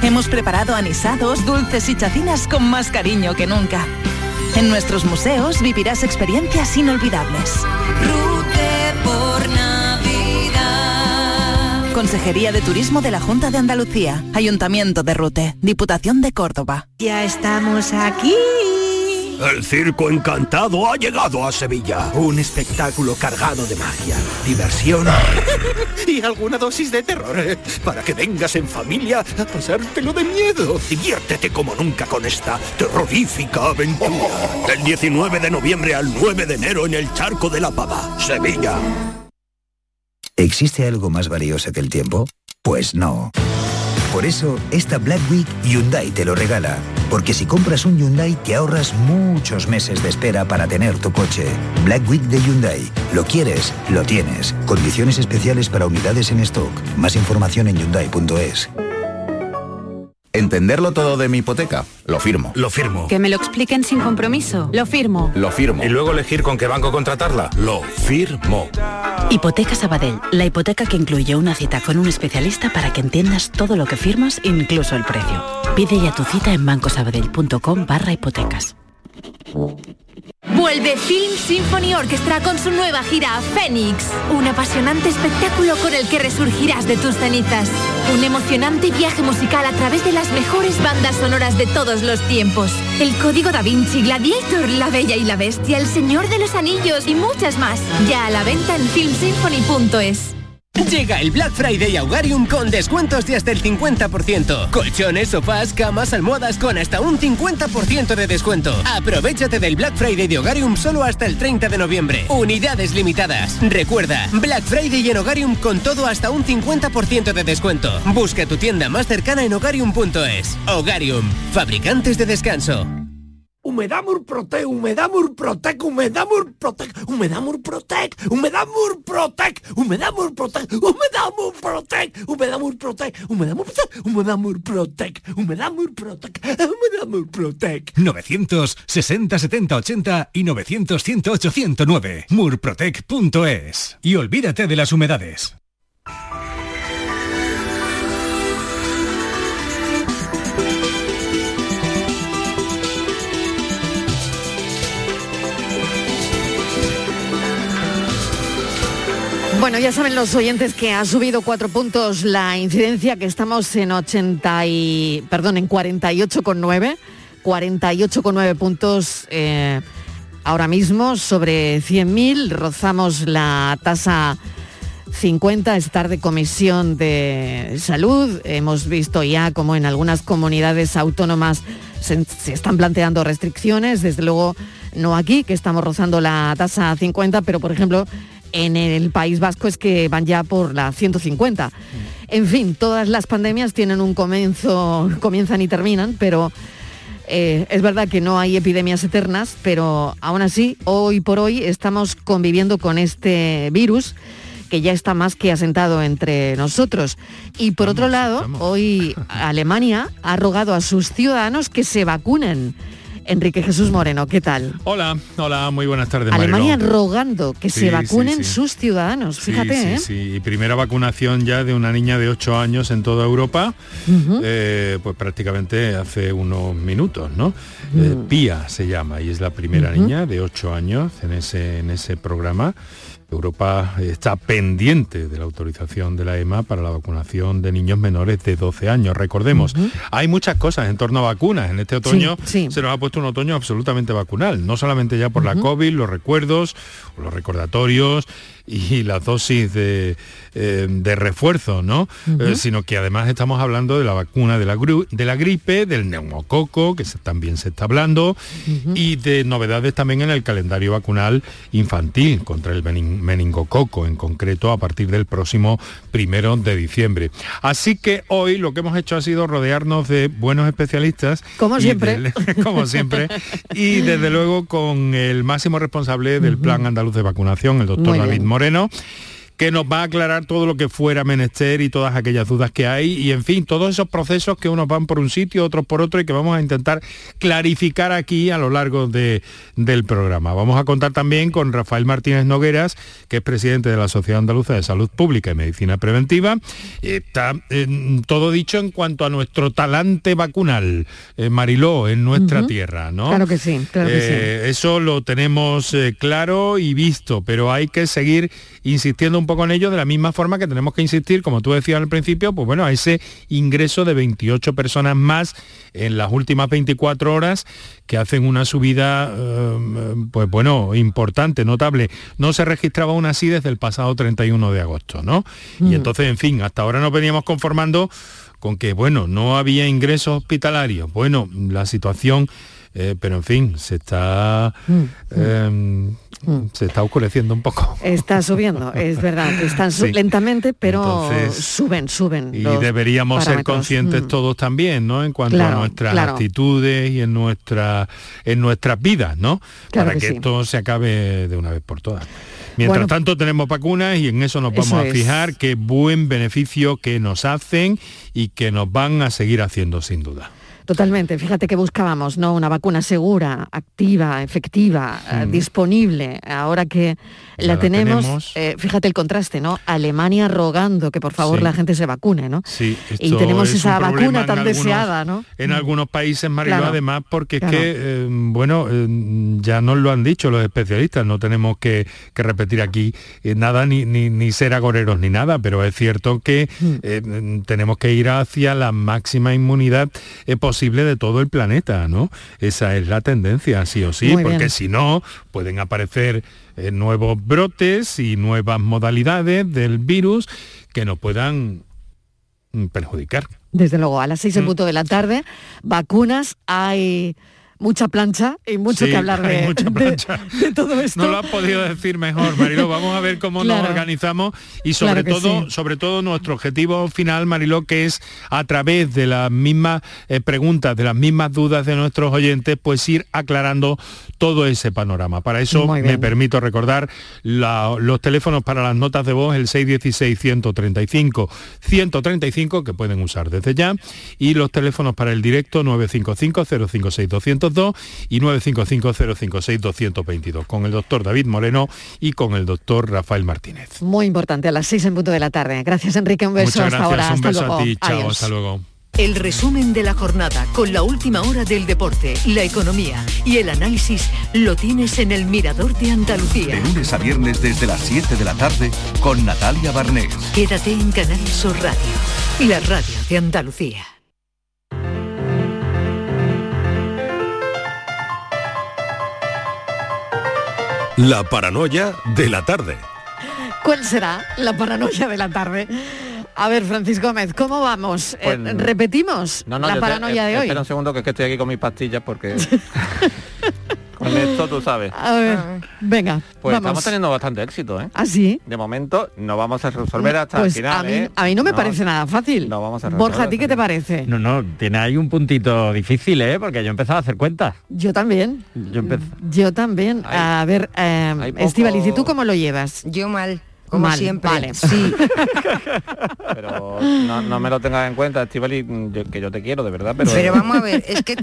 Hemos preparado anisados, dulces y chacinas con más cariño que nunca. En nuestros museos vivirás experiencias inolvidables. Rute por. Consejería de Turismo de la Junta de Andalucía, Ayuntamiento de Rute, Diputación de Córdoba. Ya estamos aquí. El Circo Encantado ha llegado a Sevilla. Un espectáculo cargado de magia, diversión y alguna dosis de terror. eh, Para que vengas en familia a pasártelo de miedo. Diviértete como nunca con esta terrorífica aventura. Del 19 de noviembre al 9 de enero en el Charco de la Pava, Sevilla. ¿Existe algo más valioso que el tiempo? Pues no. Por eso, esta Black Week Hyundai te lo regala. Porque si compras un Hyundai te ahorras muchos meses de espera para tener tu coche. Black Week de Hyundai. Lo quieres, lo tienes. Condiciones especiales para unidades en stock. Más información en hyundai.es. Entenderlo todo de mi hipoteca. Lo firmo. Lo firmo. Que me lo expliquen sin compromiso. Lo firmo. Lo firmo. Y luego elegir con qué banco contratarla. Lo firmo. Hipoteca Sabadell, la hipoteca que incluye una cita con un especialista para que entiendas todo lo que firmas, incluso el precio. Pide ya tu cita en bancosabadell.com barra hipotecas. Vuelve Film Symphony Orchestra con su nueva gira Phoenix, un apasionante espectáculo con el que resurgirás de tus cenizas. Un emocionante viaje musical a través de las mejores bandas sonoras de todos los tiempos. El Código Da Vinci, Gladiator, La Bella y la Bestia, El Señor de los Anillos y muchas más. Ya a la venta en filmsymphony.es. Llega el Black Friday a Hugarium con descuentos de hasta el 50%. Colchones, sofás, camas, almohadas con hasta un 50% de descuento. Aprovechate del Black Friday de Hogarium solo hasta el 30 de noviembre. Unidades limitadas. Recuerda, Black Friday en Hogarium con todo hasta un 50% de descuento. Busca tu tienda más cercana en hogarium.es. Hogarium, fabricantes de descanso. Humedad Murprotec, humedad Murprotec, humedad Murprotec, humedad Murprotec, humedad Murprotec, humedad Murprotec, humedad Murprotec, humedad Murprotec, humedad Murprotec, humedad Murprotec, humedad Murprotec, humedad Murprotec. 960 70 80 y 900 108 109. Murprotec.es. Y olvídate de las humedades. Bueno, ya saben los oyentes que ha subido cuatro puntos la incidencia, que estamos en 80 y, perdón, en 48,9, 48,9 puntos eh, ahora mismo sobre 100.000, rozamos la tasa 50, es tarde comisión de salud, hemos visto ya como en algunas comunidades autónomas se están planteando restricciones, desde luego no aquí, que estamos rozando la tasa 50, pero por ejemplo en el País Vasco es que van ya por la 150. En fin, todas las pandemias tienen un comienzo, comienzan y terminan, pero eh, es verdad que no hay epidemias eternas, pero aún así, hoy por hoy estamos conviviendo con este virus que ya está más que asentado entre nosotros. Y por otro lado, hoy Alemania ha rogado a sus ciudadanos que se vacunen. Enrique Jesús Moreno, ¿qué tal? Hola, hola, muy buenas tardes. Alemania Mariló. rogando que Sí, se vacunen sí. sus ciudadanos, fíjate, sí, ¿eh? sí. Y primera vacunación ya de una niña de 8 años en toda Europa, eh, pues prácticamente hace unos minutos, ¿no? Eh, Mm. Pía se llama y es la primera niña de 8 años en ese, en ese programa. Europa está pendiente de la autorización de la EMA para la vacunación de niños menores de 12 años. Recordemos, hay muchas cosas en torno a vacunas. En este otoño sí. se nos ha puesto un otoño absolutamente vacunal, no solamente ya por la COVID, los recuerdos, los recordatorios y las dosis de, eh, de refuerzo, ¿no? Eh, sino que además estamos hablando de la vacuna de la, gru- de la gripe, del neumococo, que se- también se está hablando, y de novedades también en el calendario vacunal infantil contra el menin- meningococo, en concreto a partir del próximo primero de diciembre. Así que hoy lo que hemos hecho ha sido rodearnos de buenos especialistas. Como siempre. como siempre. Y desde luego con el máximo responsable del Plan Andaluz de Vacunación, el doctor David bien. Moreno que nos va a aclarar todo lo que fuera menester y todas aquellas dudas que hay y en fin, todos esos procesos que unos van por un sitio, otros por otro y que vamos a intentar clarificar aquí a lo largo de- del programa. Vamos a contar también con Rafael Martínez Nogueras, que es presidente de la Sociedad Andaluza de Salud Pública y Medicina Preventiva. Está eh, todo dicho en cuanto a nuestro talante vacunal, eh, Mariló, en nuestra tierra, ¿no? Claro que sí, claro que sí. Eh, Eso lo tenemos eh, claro y visto, pero hay que seguir insistiendo un poco en ello de la misma forma que tenemos que insistir, como tú decías al principio, pues bueno, a ese ingreso de 28 personas más en las últimas 24 horas que hacen una subida, eh, pues bueno, importante, notable. No se registraba aún así desde el pasado 31 de agosto, ¿no? Mm. Y entonces, en fin, hasta ahora nos veníamos conformando con que, bueno, no había ingresos hospitalarios. Bueno, la situación, eh, pero en fin, se está, eh, se está oscureciendo un poco. Está subiendo, es verdad, están Sí. lentamente, pero Entonces, suben, suben. Y deberíamos ser conscientes Mm. todos también, ¿no? En cuanto Claro, a nuestras claro. actitudes y en nuestra, en nuestras vidas, ¿no? Claro Para que que, sí. esto se acabe de una vez por todas. Mientras Bueno. tanto tenemos vacunas y en eso nos vamos Eso a es. fijar qué buen beneficio que nos hacen y que nos van a seguir haciendo sin duda. Totalmente, fíjate que buscábamos, ¿no? Una vacuna segura, activa, efectiva, eh, disponible. Ahora que Ya la la tenemos, tenemos. eh, fíjate el contraste, ¿no? Alemania rogando que por favor Sí. la gente se vacune, ¿no? Sí, y esto tenemos es un esa vacuna tan algunos- deseada, ¿no? En algunos países, Mariló, Claro, además, porque claro. es que, eh, bueno, ya nos lo han dicho los especialistas, no tenemos que, que repetir aquí nada, ni, ni, ni ser agoreros ni nada, pero es cierto que mm, tenemos que ir hacia la máxima inmunidad eh, posible de todo el planeta, ¿no? Esa es la tendencia, sí o sí, Muy porque bien. si no, pueden aparecer eh, nuevos brotes y nuevas modalidades del virus que nos puedan mm, perjudicar. Desde luego, a las seis en Mm. punto de la tarde, vacunas hay mucha plancha y mucho Sí, que hablar de, todo esto. No lo has podido decir mejor, Mariló. Vamos a ver cómo nos organizamos y sobre Claro todo, sí. sobre todo nuestro objetivo final, Mariló, que es a través de las mismas eh, preguntas, de las mismas dudas de nuestros oyentes, pues ir aclarando todo ese panorama. Para eso me permito recordar la- los teléfonos para las notas de voz, el 616-135-135, que pueden usar desde ya, y los teléfonos para el directo 955-056-202 y 955-056-222, con el doctor David Moreno y con el doctor Rafael Martínez. Muy importante, a las seis en punto de la tarde. Gracias, Enrique. Un beso. Muchas hasta ahora. un hasta beso luego. a ti, chao, Adiós. hasta luego. El resumen de la jornada con la última hora del deporte, la economía y el análisis lo tienes en el Mirador de Andalucía. De lunes a viernes desde las 7 de la tarde con Natalia Barnés. Quédate en Canal Sur Radio, la radio de Andalucía. La paranoia de la tarde. ¿Cuál será la paranoia de la tarde? A ver, Francisco Gómez, ¿cómo vamos? Eh, Pues- ¿Repetimos No, no, la te- paranoia eh, de hoy? Espera un segundo que es que estoy aquí con mis pastillas porque con esto tú sabes. A ver, venga, Pues vamos. estamos teniendo bastante éxito, ¿eh? ¿Ah, sí? De momento no vamos a resolver hasta Pues el final, a mí, ¿eh? a mí no me parece nada fácil. No vamos a Borja, ¿a resolver ti qué te parece? No, no, tiene ahí un puntito difícil, ¿eh? Porque yo he empezado a hacer cuentas. Yo también. Yo empecé... Yo también. a ver, eh, poco- Estivaliz, ¿y tú cómo lo llevas? Yo mal, como Mal, siempre. vale. Sí. Pero no, no me lo tengas en cuenta, Estivali, yo- que yo te quiero, de verdad, pero... Pero vamos a ver, es que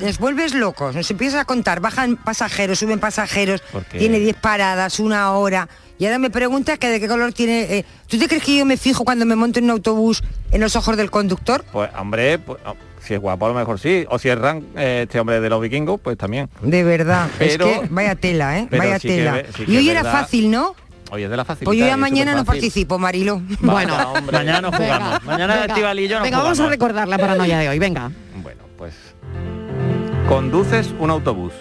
les vuelves locos, nos empiezas a contar, bajan pasajeros, suben pasajeros, Porque- tiene 10 paradas, una hora, y ahora me preguntas que de qué color tiene... eh, ¿Tú te crees que yo me fijo cuando me monto en un autobús en los ojos del conductor? Pues, hombre, pues, oh, si es guapo a lo mejor sí, o si es Ran, eh, este hombre de los vikingos, pues también. De verdad, Pero- es que vaya tela, ¿eh? Vaya sí tela. ve- sí que y hoy era verdad- fácil, ¿no? Oye, es de la facilidad. Pues yo ya es mañana no participo, Marilo. Bueno, mañana no jugamos. Mañana venga, Estivali y yo no venga, vamos a recordar la paranoia de hoy, venga. Pues conduces un autobús.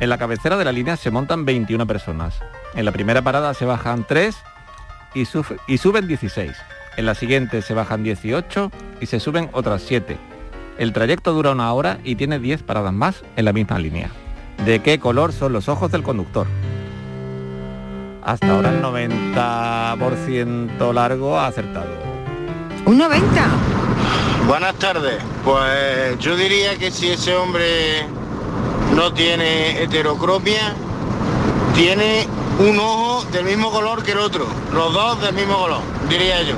En la cabecera de la línea se montan 21 personas. En la primera parada se bajan 3 y, y suben 16. En la siguiente se bajan 18 y se suben otras 7. El trayecto dura una hora y tiene 10 paradas más en la misma línea. ¿De qué color son los ojos del conductor? Hasta ahora el 90% largo ha acertado. Un 90. Buenas tardes. Pues yo diría que si ese hombre no tiene heterocromia, tiene un ojo del mismo color que el otro. Los dos del mismo color, diría yo.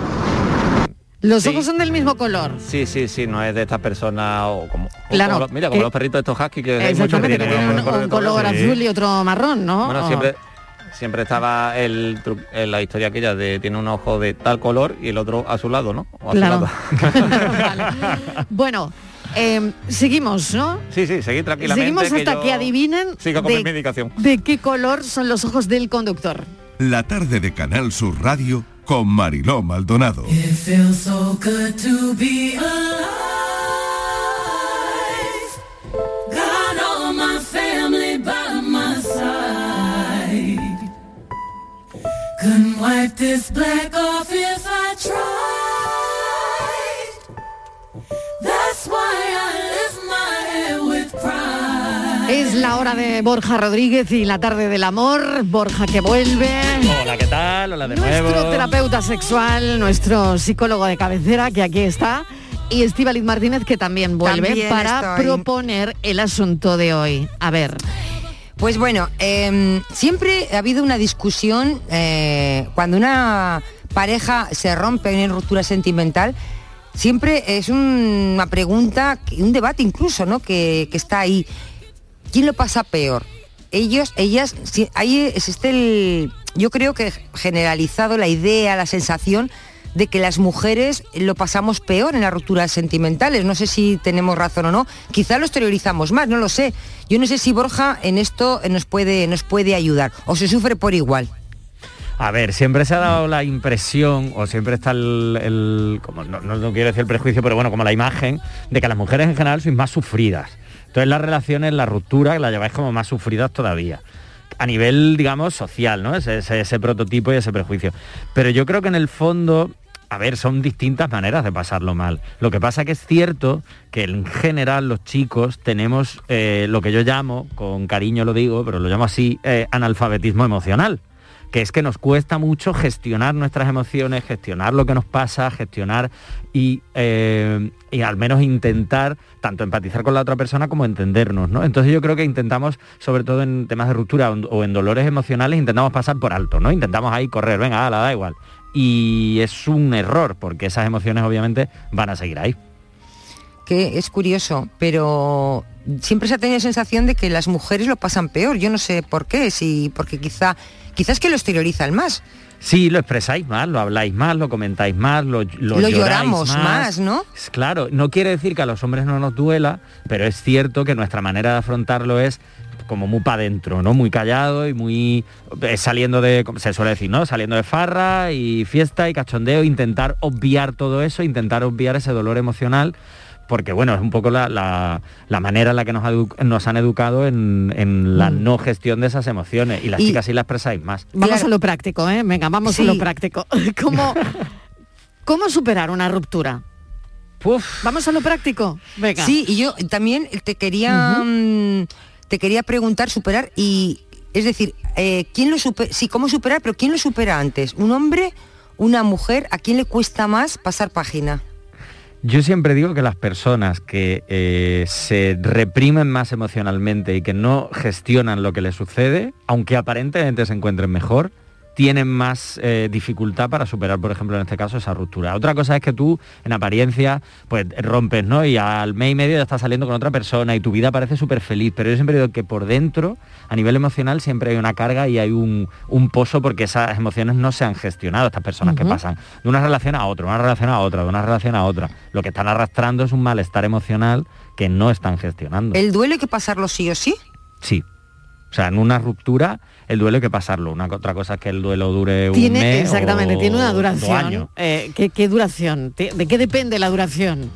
Los ojos son del mismo color. Sí, sí, sí, no es de estas personas o como, o Claro, como los- mira, como que- los perritos de estos husky que hay muchos que tienen un, un color colores. azul y otro marrón, ¿no? Bueno, O- siempre siempre estaba el la historia aquella de tiene un ojo de tal color y el otro azulado, ¿no? O Claro. azulado. Bueno, eh, seguimos, ¿no? Sí, sí, seguid tranquilamente. Seguimos hasta yo que adivinen Sigo con mi de, medicación. de qué color son los ojos del conductor. La tarde de Canal Sur Radio con Mariló Maldonado. It feels so good to be alive. Couldn't wipe this black off if I tried. That's why I lift my head with pride. Es la hora de Borja Rodríguez y la tarde del amor. Borja que vuelve. Hola, ¿qué tal? Hola de Nuestro nuevo. terapeuta sexual, nuestro psicólogo de cabecera, que aquí está. Y Estíbaliz Martínez, que también vuelve También para estoy. proponer el asunto de hoy. A ver. Pues bueno, eh, siempre ha habido una discusión eh, cuando una pareja se rompe, una ruptura sentimental, siempre es un- una pregunta, un debate incluso, ¿no? Que, que está ahí. ¿Quién lo pasa peor? Ellos, ellas, si- ahí existe el, yo creo que generalizado la idea, la sensación de que las mujeres lo pasamos peor en las rupturas sentimentales. No sé si tenemos razón o no. Quizá lo exteriorizamos más, no lo sé. Yo no sé si Borja en esto nos puede, nos puede ayudar o se sufre por igual. A ver, siempre se ha dado la impresión, o siempre está el, como no, no- no quiero decir el prejuicio, pero bueno, como la imagen de que las mujeres en general sois más sufridas. Entonces las relaciones, la ruptura, la lleváis como más sufridas todavía. A nivel, digamos, social, ¿no? Ese, ese- prototipo y ese prejuicio. Pero yo creo que en el fondo a ver, son distintas maneras de pasarlo mal. Lo que pasa que es cierto que en general los chicos tenemos eh, lo que yo llamo, con cariño lo digo, pero lo llamo así, eh, analfabetismo emocional que es que nos cuesta mucho gestionar nuestras emociones, gestionar lo que nos pasa, gestionar y, eh, y, al menos intentar tanto empatizar con la otra persona como entendernos. ¿no? Entonces yo creo que intentamos, sobre todo en temas de ruptura o en dolores emocionales, intentamos pasar por alto, ¿no? Intentamos ahí correr, venga, la da igual. Y es un error, porque esas emociones obviamente van a seguir ahí. Que es curioso, pero siempre se ha tenido sensación de que las mujeres lo pasan peor. Yo no sé por qué, si porque quizá quizás que lo exteriorizan más. Sí, lo expresáis más, lo habláis más, lo comentáis más, lo, lo, lo lloramos más. más. ¿no? Claro, no quiere decir que a los hombres no nos duela, pero es cierto que nuestra manera de afrontarlo es como muy para adentro, ¿no? Muy callado y muy eh, saliendo de, se suele decir, ¿no? Saliendo de farra y fiesta y cachondeo, intentar obviar todo eso, intentar obviar ese dolor emocional porque bueno, es un poco la, la, la manera en la que nos, nos han educado en, en la mm. no gestión de esas emociones y las y, chicas sí las expresáis más. Vamos claro. a lo práctico, ¿eh? Venga, vamos sí. a lo práctico. ¿Cómo, ¿Cómo superar una ruptura? Uf. Vamos a lo práctico. Venga. Sí, y yo también te quería uh -huh. te quería preguntar superar y es decir, eh, ¿quién lo supera? Sí, cómo superar, pero ¿quién lo supera antes? ¿Un hombre? ¿Una mujer? ¿A quién le cuesta más pasar página? Yo siempre digo que las personas que eh, se reprimen más emocionalmente y que no gestionan lo que les sucede, aunque aparentemente se encuentren mejor, tienen más eh, dificultad para superar, por ejemplo, en este caso, esa ruptura. Otra cosa es que tú, en apariencia, pues rompes, ¿no? Y al mes y medio ya estás saliendo con otra persona y tu vida parece súper feliz, pero yo siempre digo que por dentro, a nivel emocional, siempre hay una carga y hay un, un pozo porque esas emociones no se han gestionado, estas personas uh -huh. que pasan de una relación a otra, una relación a otra, de una relación a otra. Lo que están arrastrando es un malestar emocional que no están gestionando. ¿El duelo hay que pasarlo sí o sí? Sí. O sea, en una ruptura el duelo hay que pasarlo. Una otra cosa es que el duelo dure un tiene, mes. Exactamente, o, tiene una duración. Eh, ¿qué, ¿qué, duración? ¿De qué depende la duración?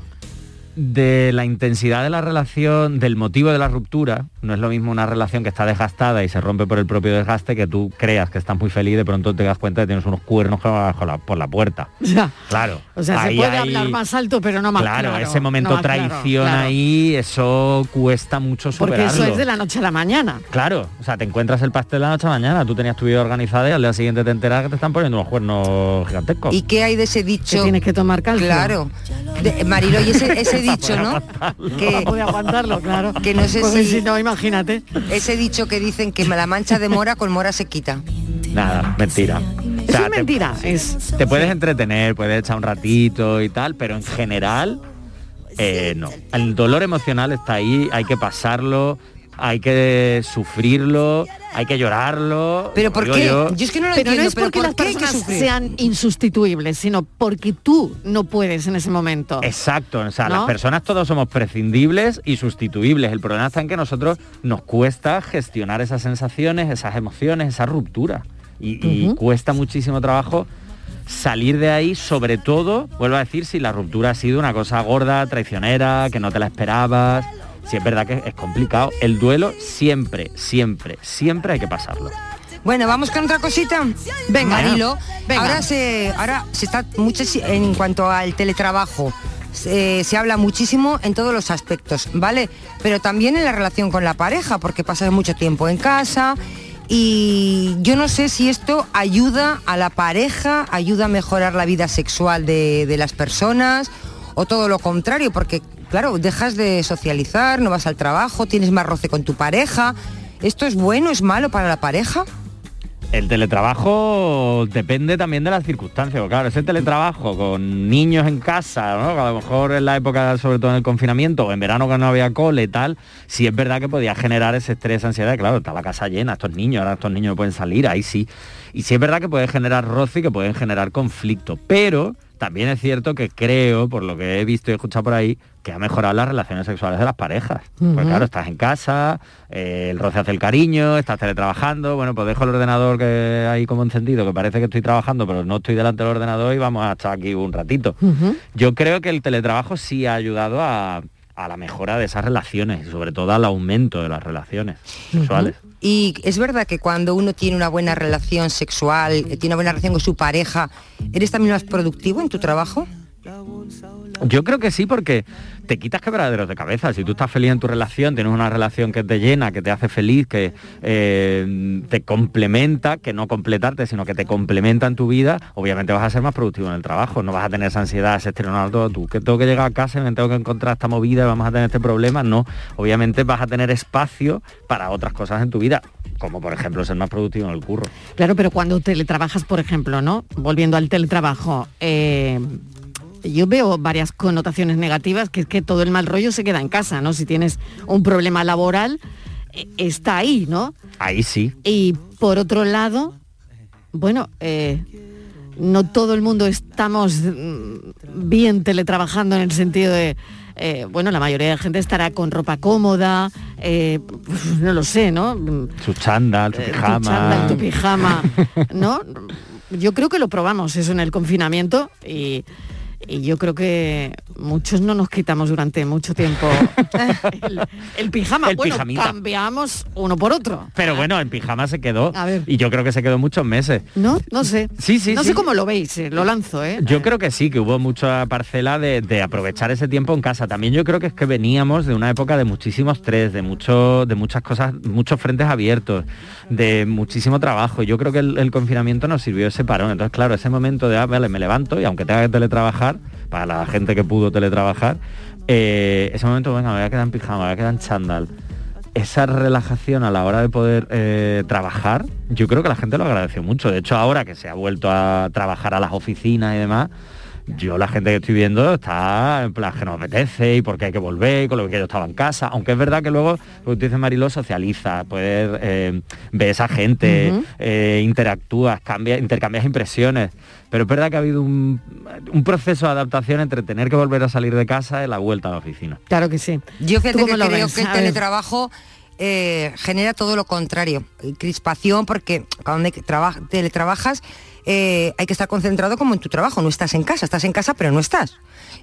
De la intensidad de la relación, del motivo de la ruptura. No es lo mismo una relación que está desgastada y se rompe por el propio desgaste que tú creas que estás muy feliz y de pronto te das cuenta de que tienes unos cuernos por la puerta. Ya. Claro. O sea, se puede hay... hablar más alto, pero no más claro. claro ese momento no traición claro, claro. ahí, eso cuesta mucho superarlo. Porque eso es de la noche a la mañana. Claro. O sea, te encuentras el pastel de la noche a la mañana, tú tenías tu vida organizada y al día siguiente te enteras que te están poniendo unos cuernos gigantescos. ¿Y qué hay de ese dicho? Que tienes que tomar calcio. Claro. De, Marilo, y ese, ese dicho, ¿no? que puede aguantarlo, claro. Que no sé si, si no, imagínate. Ese dicho que dicen que la mancha de mora con mora se quita. Nada, mentira. O sea, es mentira. Te, es, te puedes entretener, puedes echar un ratito y tal, pero en general eh, no. El dolor emocional está ahí, hay que pasarlo, hay que sufrirlo, hay que llorarlo. ¿Pero por qué? Yo. yo. es que no lo pero entiendo, no es porque las personas sean insustituibles, sino porque tú no puedes en ese momento. Exacto, o sea, ¿no? las personas todos somos prescindibles y sustituibles. El problema está en que a nosotros nos cuesta gestionar esas sensaciones, esas emociones, esa ruptura. Y, uh -huh. y cuesta muchísimo trabajo salir de ahí, sobre todo, vuelvo a decir, si la ruptura ha sido una cosa gorda, traicionera, que no te la esperabas si es verdad que es complicado. El duelo siempre, siempre, siempre hay que pasarlo. Bueno, vamos con otra cosita. Venga, Marilo. Venga. Ahora se, ahora se está mucho en cuanto al teletrabajo. Se, se, habla muchísimo en todos los aspectos, ¿vale? Pero también en la relación con la pareja, porque pasas mucho tiempo en casa y yo no sé si esto ayuda a la pareja, ayuda a mejorar la vida sexual de, de las personas o todo lo contrario, porque claro, dejas de socializar, no vas al trabajo, tienes más roce con tu pareja. ¿Esto es bueno, es malo para la pareja? El teletrabajo depende también de las circunstancias. Claro, ese teletrabajo con niños en casa, ¿no? a lo mejor en la época, sobre todo en el confinamiento, o en verano que no había cole y tal, sí es verdad que podía generar ese estrés, ansiedad. Claro, está la casa llena, estos niños, ahora estos niños pueden salir, ahí sí. Y sí es verdad que puede generar roce y que pueden generar conflicto. Pero también es cierto que creo, por lo que he visto y escuchado por ahí, que ha mejorado las relaciones sexuales de las parejas. Uh -huh. Pues claro, estás en casa, eh, el roce hace el cariño, estás teletrabajando, bueno, pues dejo el ordenador que hay como encendido, que parece que estoy trabajando, pero no estoy delante del ordenador y vamos a estar aquí un ratito. Uh -huh. Yo creo que el teletrabajo sí ha ayudado a, a la mejora de esas relaciones y sobre todo al aumento de las relaciones sexuales. Y es verdad que cuando uno tiene una buena relación sexual, eh, tiene una buena relación con su pareja, ¿eres también más productivo en tu trabajo? Yo creo que sí, porque te quitas quebraderos de cabeza. Si tú estás feliz en tu relación, tienes una relación que te llena, que te hace feliz, que eh, te complementa, que no completarte, sino que te complementa en tu vida, obviamente vas a ser más productivo en el trabajo. No vas a tener esa ansiedad, ese todo tú, que tengo que llegar a casa y me tengo que encontrar esta movida, vamos a tener este problema. No, obviamente vas a tener espacio para otras cosas en tu vida como por ejemplo ser más productivo en el curro. Claro, pero cuando teletrabajas, por ejemplo, ¿no? Volviendo al teletrabajo, eh, yo veo varias connotaciones negativas, que es que todo el mal rollo se queda en casa, ¿no? Si tienes un problema laboral, eh, está ahí, ¿no? Ahí sí. Y por otro lado, bueno, eh, no todo el mundo estamos mm, bien teletrabajando en el sentido de, eh, bueno, la mayoría de la gente estará con ropa cómoda, eh, no lo sé, ¿no? Su chándal, tu tu pijama. chándal, tu pijama, ¿no? Yo creo que lo probamos eso en el confinamiento y, y yo creo que muchos no nos quitamos durante mucho tiempo el, el pijama. El bueno, pijamita. cambiamos uno por otro. Pero bueno, en pijama se quedó. A ver. Y yo creo que se quedó muchos meses. No, no sé. Sí, sí, no sí. sé cómo lo veis, eh, lo lanzo, ¿eh? Yo creo que sí, que hubo mucha parcela de, de aprovechar ese tiempo en casa. También yo creo que es que veníamos de una época de muchísimo estrés, de mucho, de muchas cosas, muchos frentes abiertos, de muchísimo trabajo. Yo creo que el, el confinamiento nos sirvió ese parón. Entonces, claro, ese momento de, ah, vale, me levanto y aunque tenga que teletrabajar, para la gente que pudo teletrabajar, eh, ese momento, venga, me voy a quedar en pijama, me voy a quedar en chándal. Esa relajación a la hora de poder eh, trabajar, yo creo que la gente lo agradeció mucho. De hecho, ahora que se ha vuelto a trabajar a las oficinas y demás, yo la gente que estoy viendo está en plan que nos apetece y porque hay que volver, con lo que yo estaba en casa. Aunque es verdad que luego, como tú dices Marilo, socializa, puedes eh, ver esa gente, Ujú. eh, interactúas, cambia, intercambias impresiones. Pero es verdad que ha habido un, un proceso de adaptación entre tener que volver a salir de casa y la vuelta a la oficina. Claro que sí. Yo fíjate ¿Tú que creo ves? que el teletrabajo eh, genera todo lo contrario, crispación, porque cuando teletrabajas eh, hay que estar concentrado como en tu trabajo, no estás en casa, estás en casa pero no estás.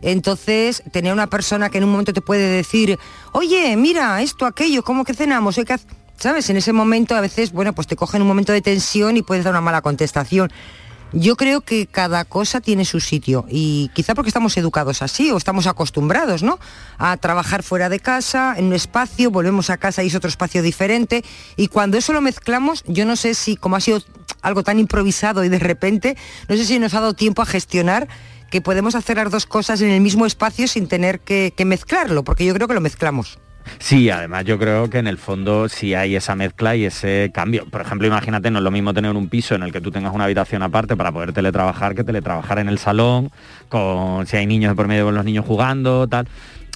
Entonces, tener una persona que en un momento te puede decir, oye, mira, esto, aquello, ¿cómo que cenamos? Hoy qué hace-?". ¿Sabes? En ese momento a veces, bueno, pues te cogen un momento de tensión y puedes dar una mala contestación. Yo creo que cada cosa tiene su sitio y quizá porque estamos educados así o estamos acostumbrados, ¿no? A trabajar fuera de casa, en un espacio, volvemos a casa y es otro espacio diferente y cuando eso lo mezclamos, yo no sé si como ha sido algo tan improvisado y de repente, no sé si nos ha dado tiempo a gestionar que podemos hacer las dos cosas en el mismo espacio sin tener que, que mezclarlo, porque yo creo que lo mezclamos. Sí, además yo creo que en el fondo sí hay esa mezcla y ese cambio. Por ejemplo, imagínate, no es lo mismo tener un piso en el que tú tengas una habitación aparte para poder teletrabajar que teletrabajar en el salón, si hay niños por medio con los niños jugando, tal.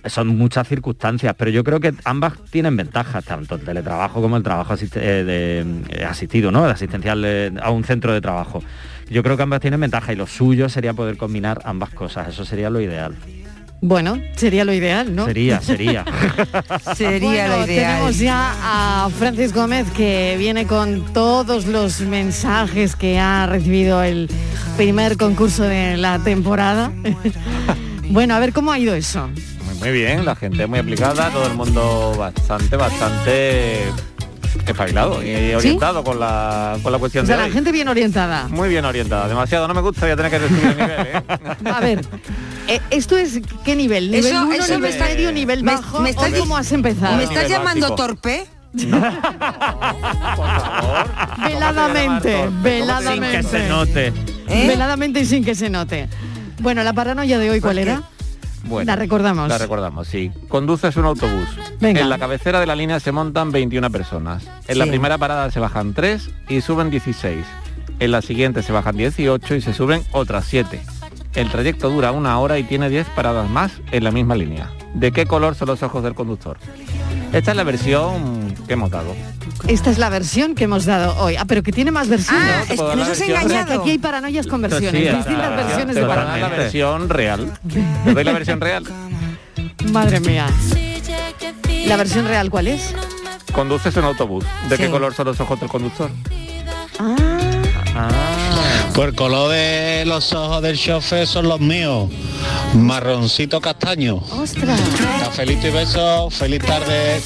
Son muchas circunstancias, pero yo creo que ambas tienen ventajas, tanto el teletrabajo como el trabajo eh, eh, asistido, ¿no? De asistencial a un centro de trabajo. Yo creo que ambas tienen ventaja y lo suyo sería poder combinar ambas cosas. Eso sería lo ideal. Bueno, sería lo ideal, ¿no? Sería, sería. Sería Bueno, lo ideal. Tenemos ya a Francis Gómez que viene con todos los mensajes que ha recibido el primer concurso de la temporada. bueno, a ver cómo ha ido eso. Muy, muy bien, la gente muy aplicada, todo el mundo bastante, bastante espabilado y orientado con, la, con la O cuestión sea, de la hoy. gente bien orientada. Muy bien orientada, demasiado no me gusta, voy a tener que reducir el nivel, ¿eh? A ver, eh, ¿esto es qué nivel? ¿Nivel Eso- 1, eso nivel me está- medio, nivel me- bajo? me estás ¿O cómo has empezado? ¿Me estás llamando básico. torpe? Veladamente, Sin veladamente. que se note. ¿Eh? Veladamente y sin que se note. Bueno, la paranoia de hoy, ¿cuál era? Bueno, La recordamos. La recordamos, sí. Conduces un autobús. Venga. En la cabecera de la línea se montan 21 personas. En la primera parada se bajan 3 y suben 16. En la siguiente se bajan 18 y se suben otras 7. El trayecto dura una hora y tiene 10 paradas más en la misma línea. ¿De qué color son los ojos del conductor? Esta es la versión que hemos dado. Esta es la versión que hemos dado hoy. Ah, pero que tiene más versiones. Ah, es que nos la has versión. O sea, que engañado. aquí hay paranoias con versiones, Sí, distintas ah, versiones de voy a dar la paranoia. versión real. ¿Te doy la versión real? Madre mía. ¿La versión real cuál es? Conduces un autobús. ¿De qué Sí. color son los ojos del conductor? Ah, Ah. Pues el color de los ojos del chofer son los míos. Marroncito castaño. ¡Ostras! Cafelito y besos. Feliz tarde.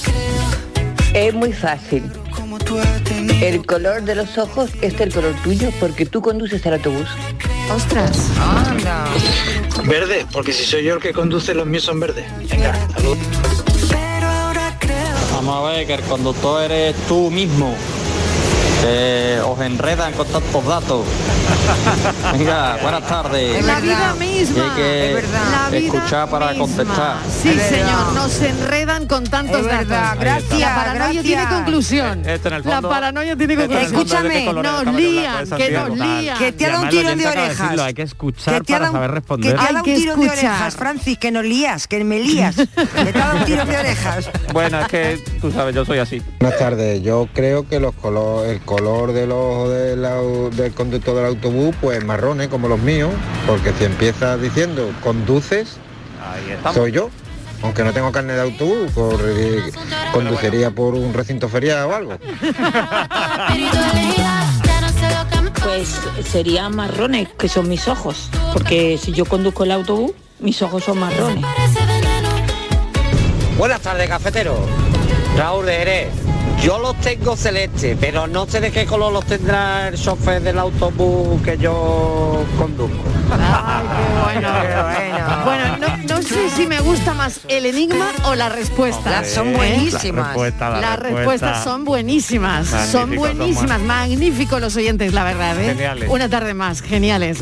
Es muy fácil. El color de los ojos es el color tuyo porque tú conduces el autobús. ¡Ostras! Anda. Verde, porque si soy yo el que conduce, los míos son verdes. Venga, salud. Vamos a ver que el conductor eres tú mismo. Que os enredan con tantos datos. Venga, buenas tardes. La vida misma. Hay que Es verdad. La escuchar para misma. contestar. Sí, señor, nos enredan con tantos Es verdad, datos. gracias, La paranoia gracias. tiene conclusión. Esto en el La fondo- paranoia tiene conclusión. es color nos lían, que nos lían. Que te ha dado un tirón de orejas. decirlo, hay que escuchar Que te ha para dado- saber Que responder. te ha dado un que tirón de orejas, Francis, que nos lías, que me lías. Que te ha dado un tirón de orejas. Bueno, es que tú sabes, yo soy así. Buenas tardes, yo creo que los color, el color de del, del conductor del autobús, pues marrones como los míos, porque si empiezas diciendo conduces, Ahí soy yo. Aunque no tengo carne de autobús, correría- conduciría por un recinto feriado o algo. Pues serían marrones, que son mis ojos, porque si yo conduzco el autobús, mis ojos son marrones. Buenas tardes, cafetero. Raúl de Jerez. Yo los tengo celeste, pero no sé de qué color los tendrá el chofer del autobús que yo conduzco. Bueno, bueno no, no sé si me gusta más el enigma o la respuesta. Las son buenísimas. La respuesta, la Las respuesta. respuestas son buenísimas, son buenísimas, magníficos los oyentes, la verdad. ¿eh? Geniales. Una tarde más, geniales.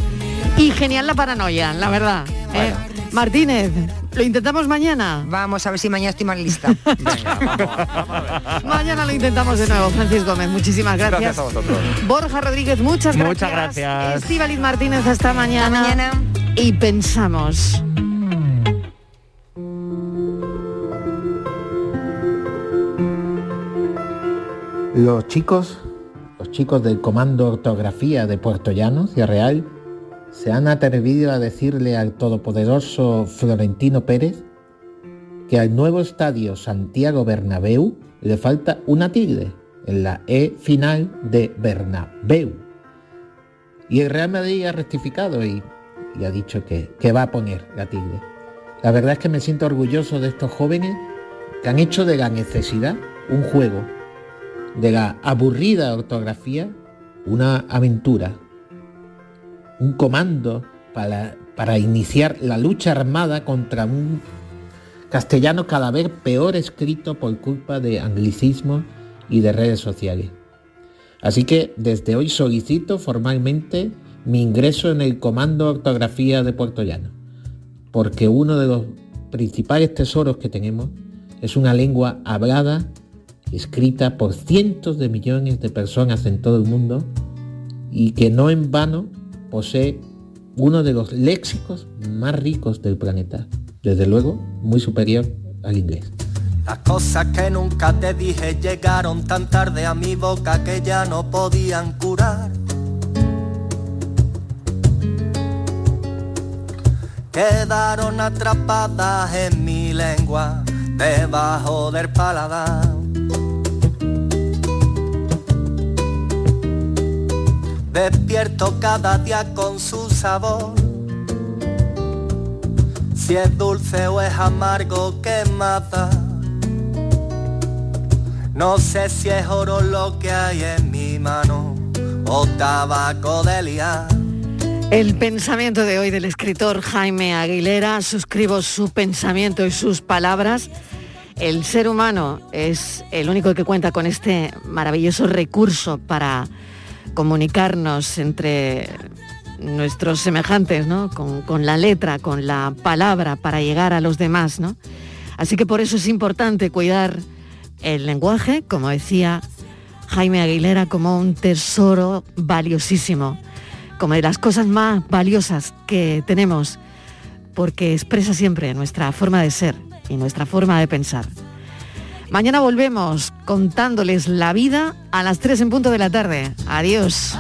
Y genial la paranoia, la verdad. ¿eh? Martínez, ¿lo intentamos mañana? Vamos a ver si mañana estoy más lista. Mañana lo intentamos de nuevo, Francis Gómez. Muchísimas gracias. Gracias a vosotros. Borja Rodríguez, muchas gracias. Muchas gracias. Martínez, hasta mañana. mañana. Y pensamos. Los chicos, los chicos del Comando Ortografía de Puerto Llano, Ciudad Real, se han atrevido a decirle al todopoderoso Florentino Pérez que al nuevo estadio Santiago Bernabéu le falta una tilde en la E final de Bernabéu. Y el Real Madrid ha rectificado y, ha dicho que, que va a poner la tilde. La verdad es que me siento orgulloso de estos jóvenes que han hecho de la necesidad un juego, de la aburrida ortografía una aventura, un comando para, para iniciar la lucha armada contra un castellano cada vez peor escrito por culpa de anglicismos y de redes sociales. Así que desde hoy solicito formalmente mi ingreso en el Comando Ortografía de Puerto Llano, porque uno de los principales tesoros que tenemos es una lengua hablada, escrita por cientos de millones de personas en todo el mundo y que no en vano posee uno de los léxicos más ricos del planeta, desde luego muy superior al inglés. Las cosas que nunca te dije llegaron tan tarde a mi boca que ya no podían curar. Quedaron atrapadas en mi lengua, debajo del paladar. Despierto cada día con su sabor. Si es dulce o es amargo que mata. No sé si es oro lo que hay en mi mano o tabaco de liar. El pensamiento de hoy del escritor Jaime Aguilera, suscribo su pensamiento y sus palabras. El ser humano es el único que cuenta con este maravilloso recurso para comunicarnos entre nuestros semejantes, ¿no? Con, la letra, con la palabra, para llegar a los demás, ¿no? Así que por eso es importante cuidar el lenguaje, como decía Jaime Aguilera, como un tesoro valiosísimo, como de las cosas más valiosas que tenemos, porque expresa siempre nuestra forma de ser y nuestra forma de pensar. Mañana volvemos contándoles la vida a las 3 en punto de la tarde. Adiós.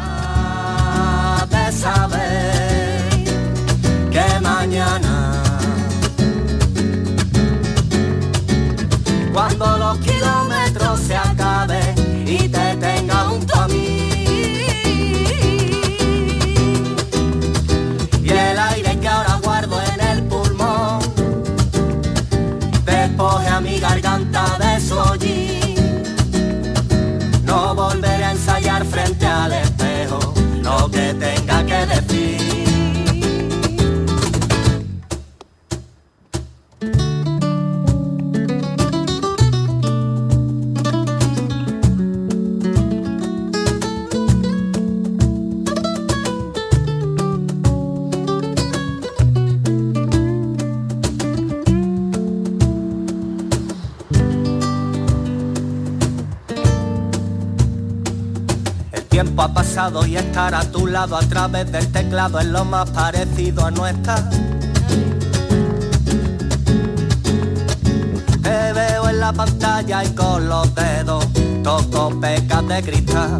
cuando los kilómetros se y estar a tu lado a través del teclado es lo más parecido a no estar. Te veo en la pantalla y con los dedos toco pecas de cristal.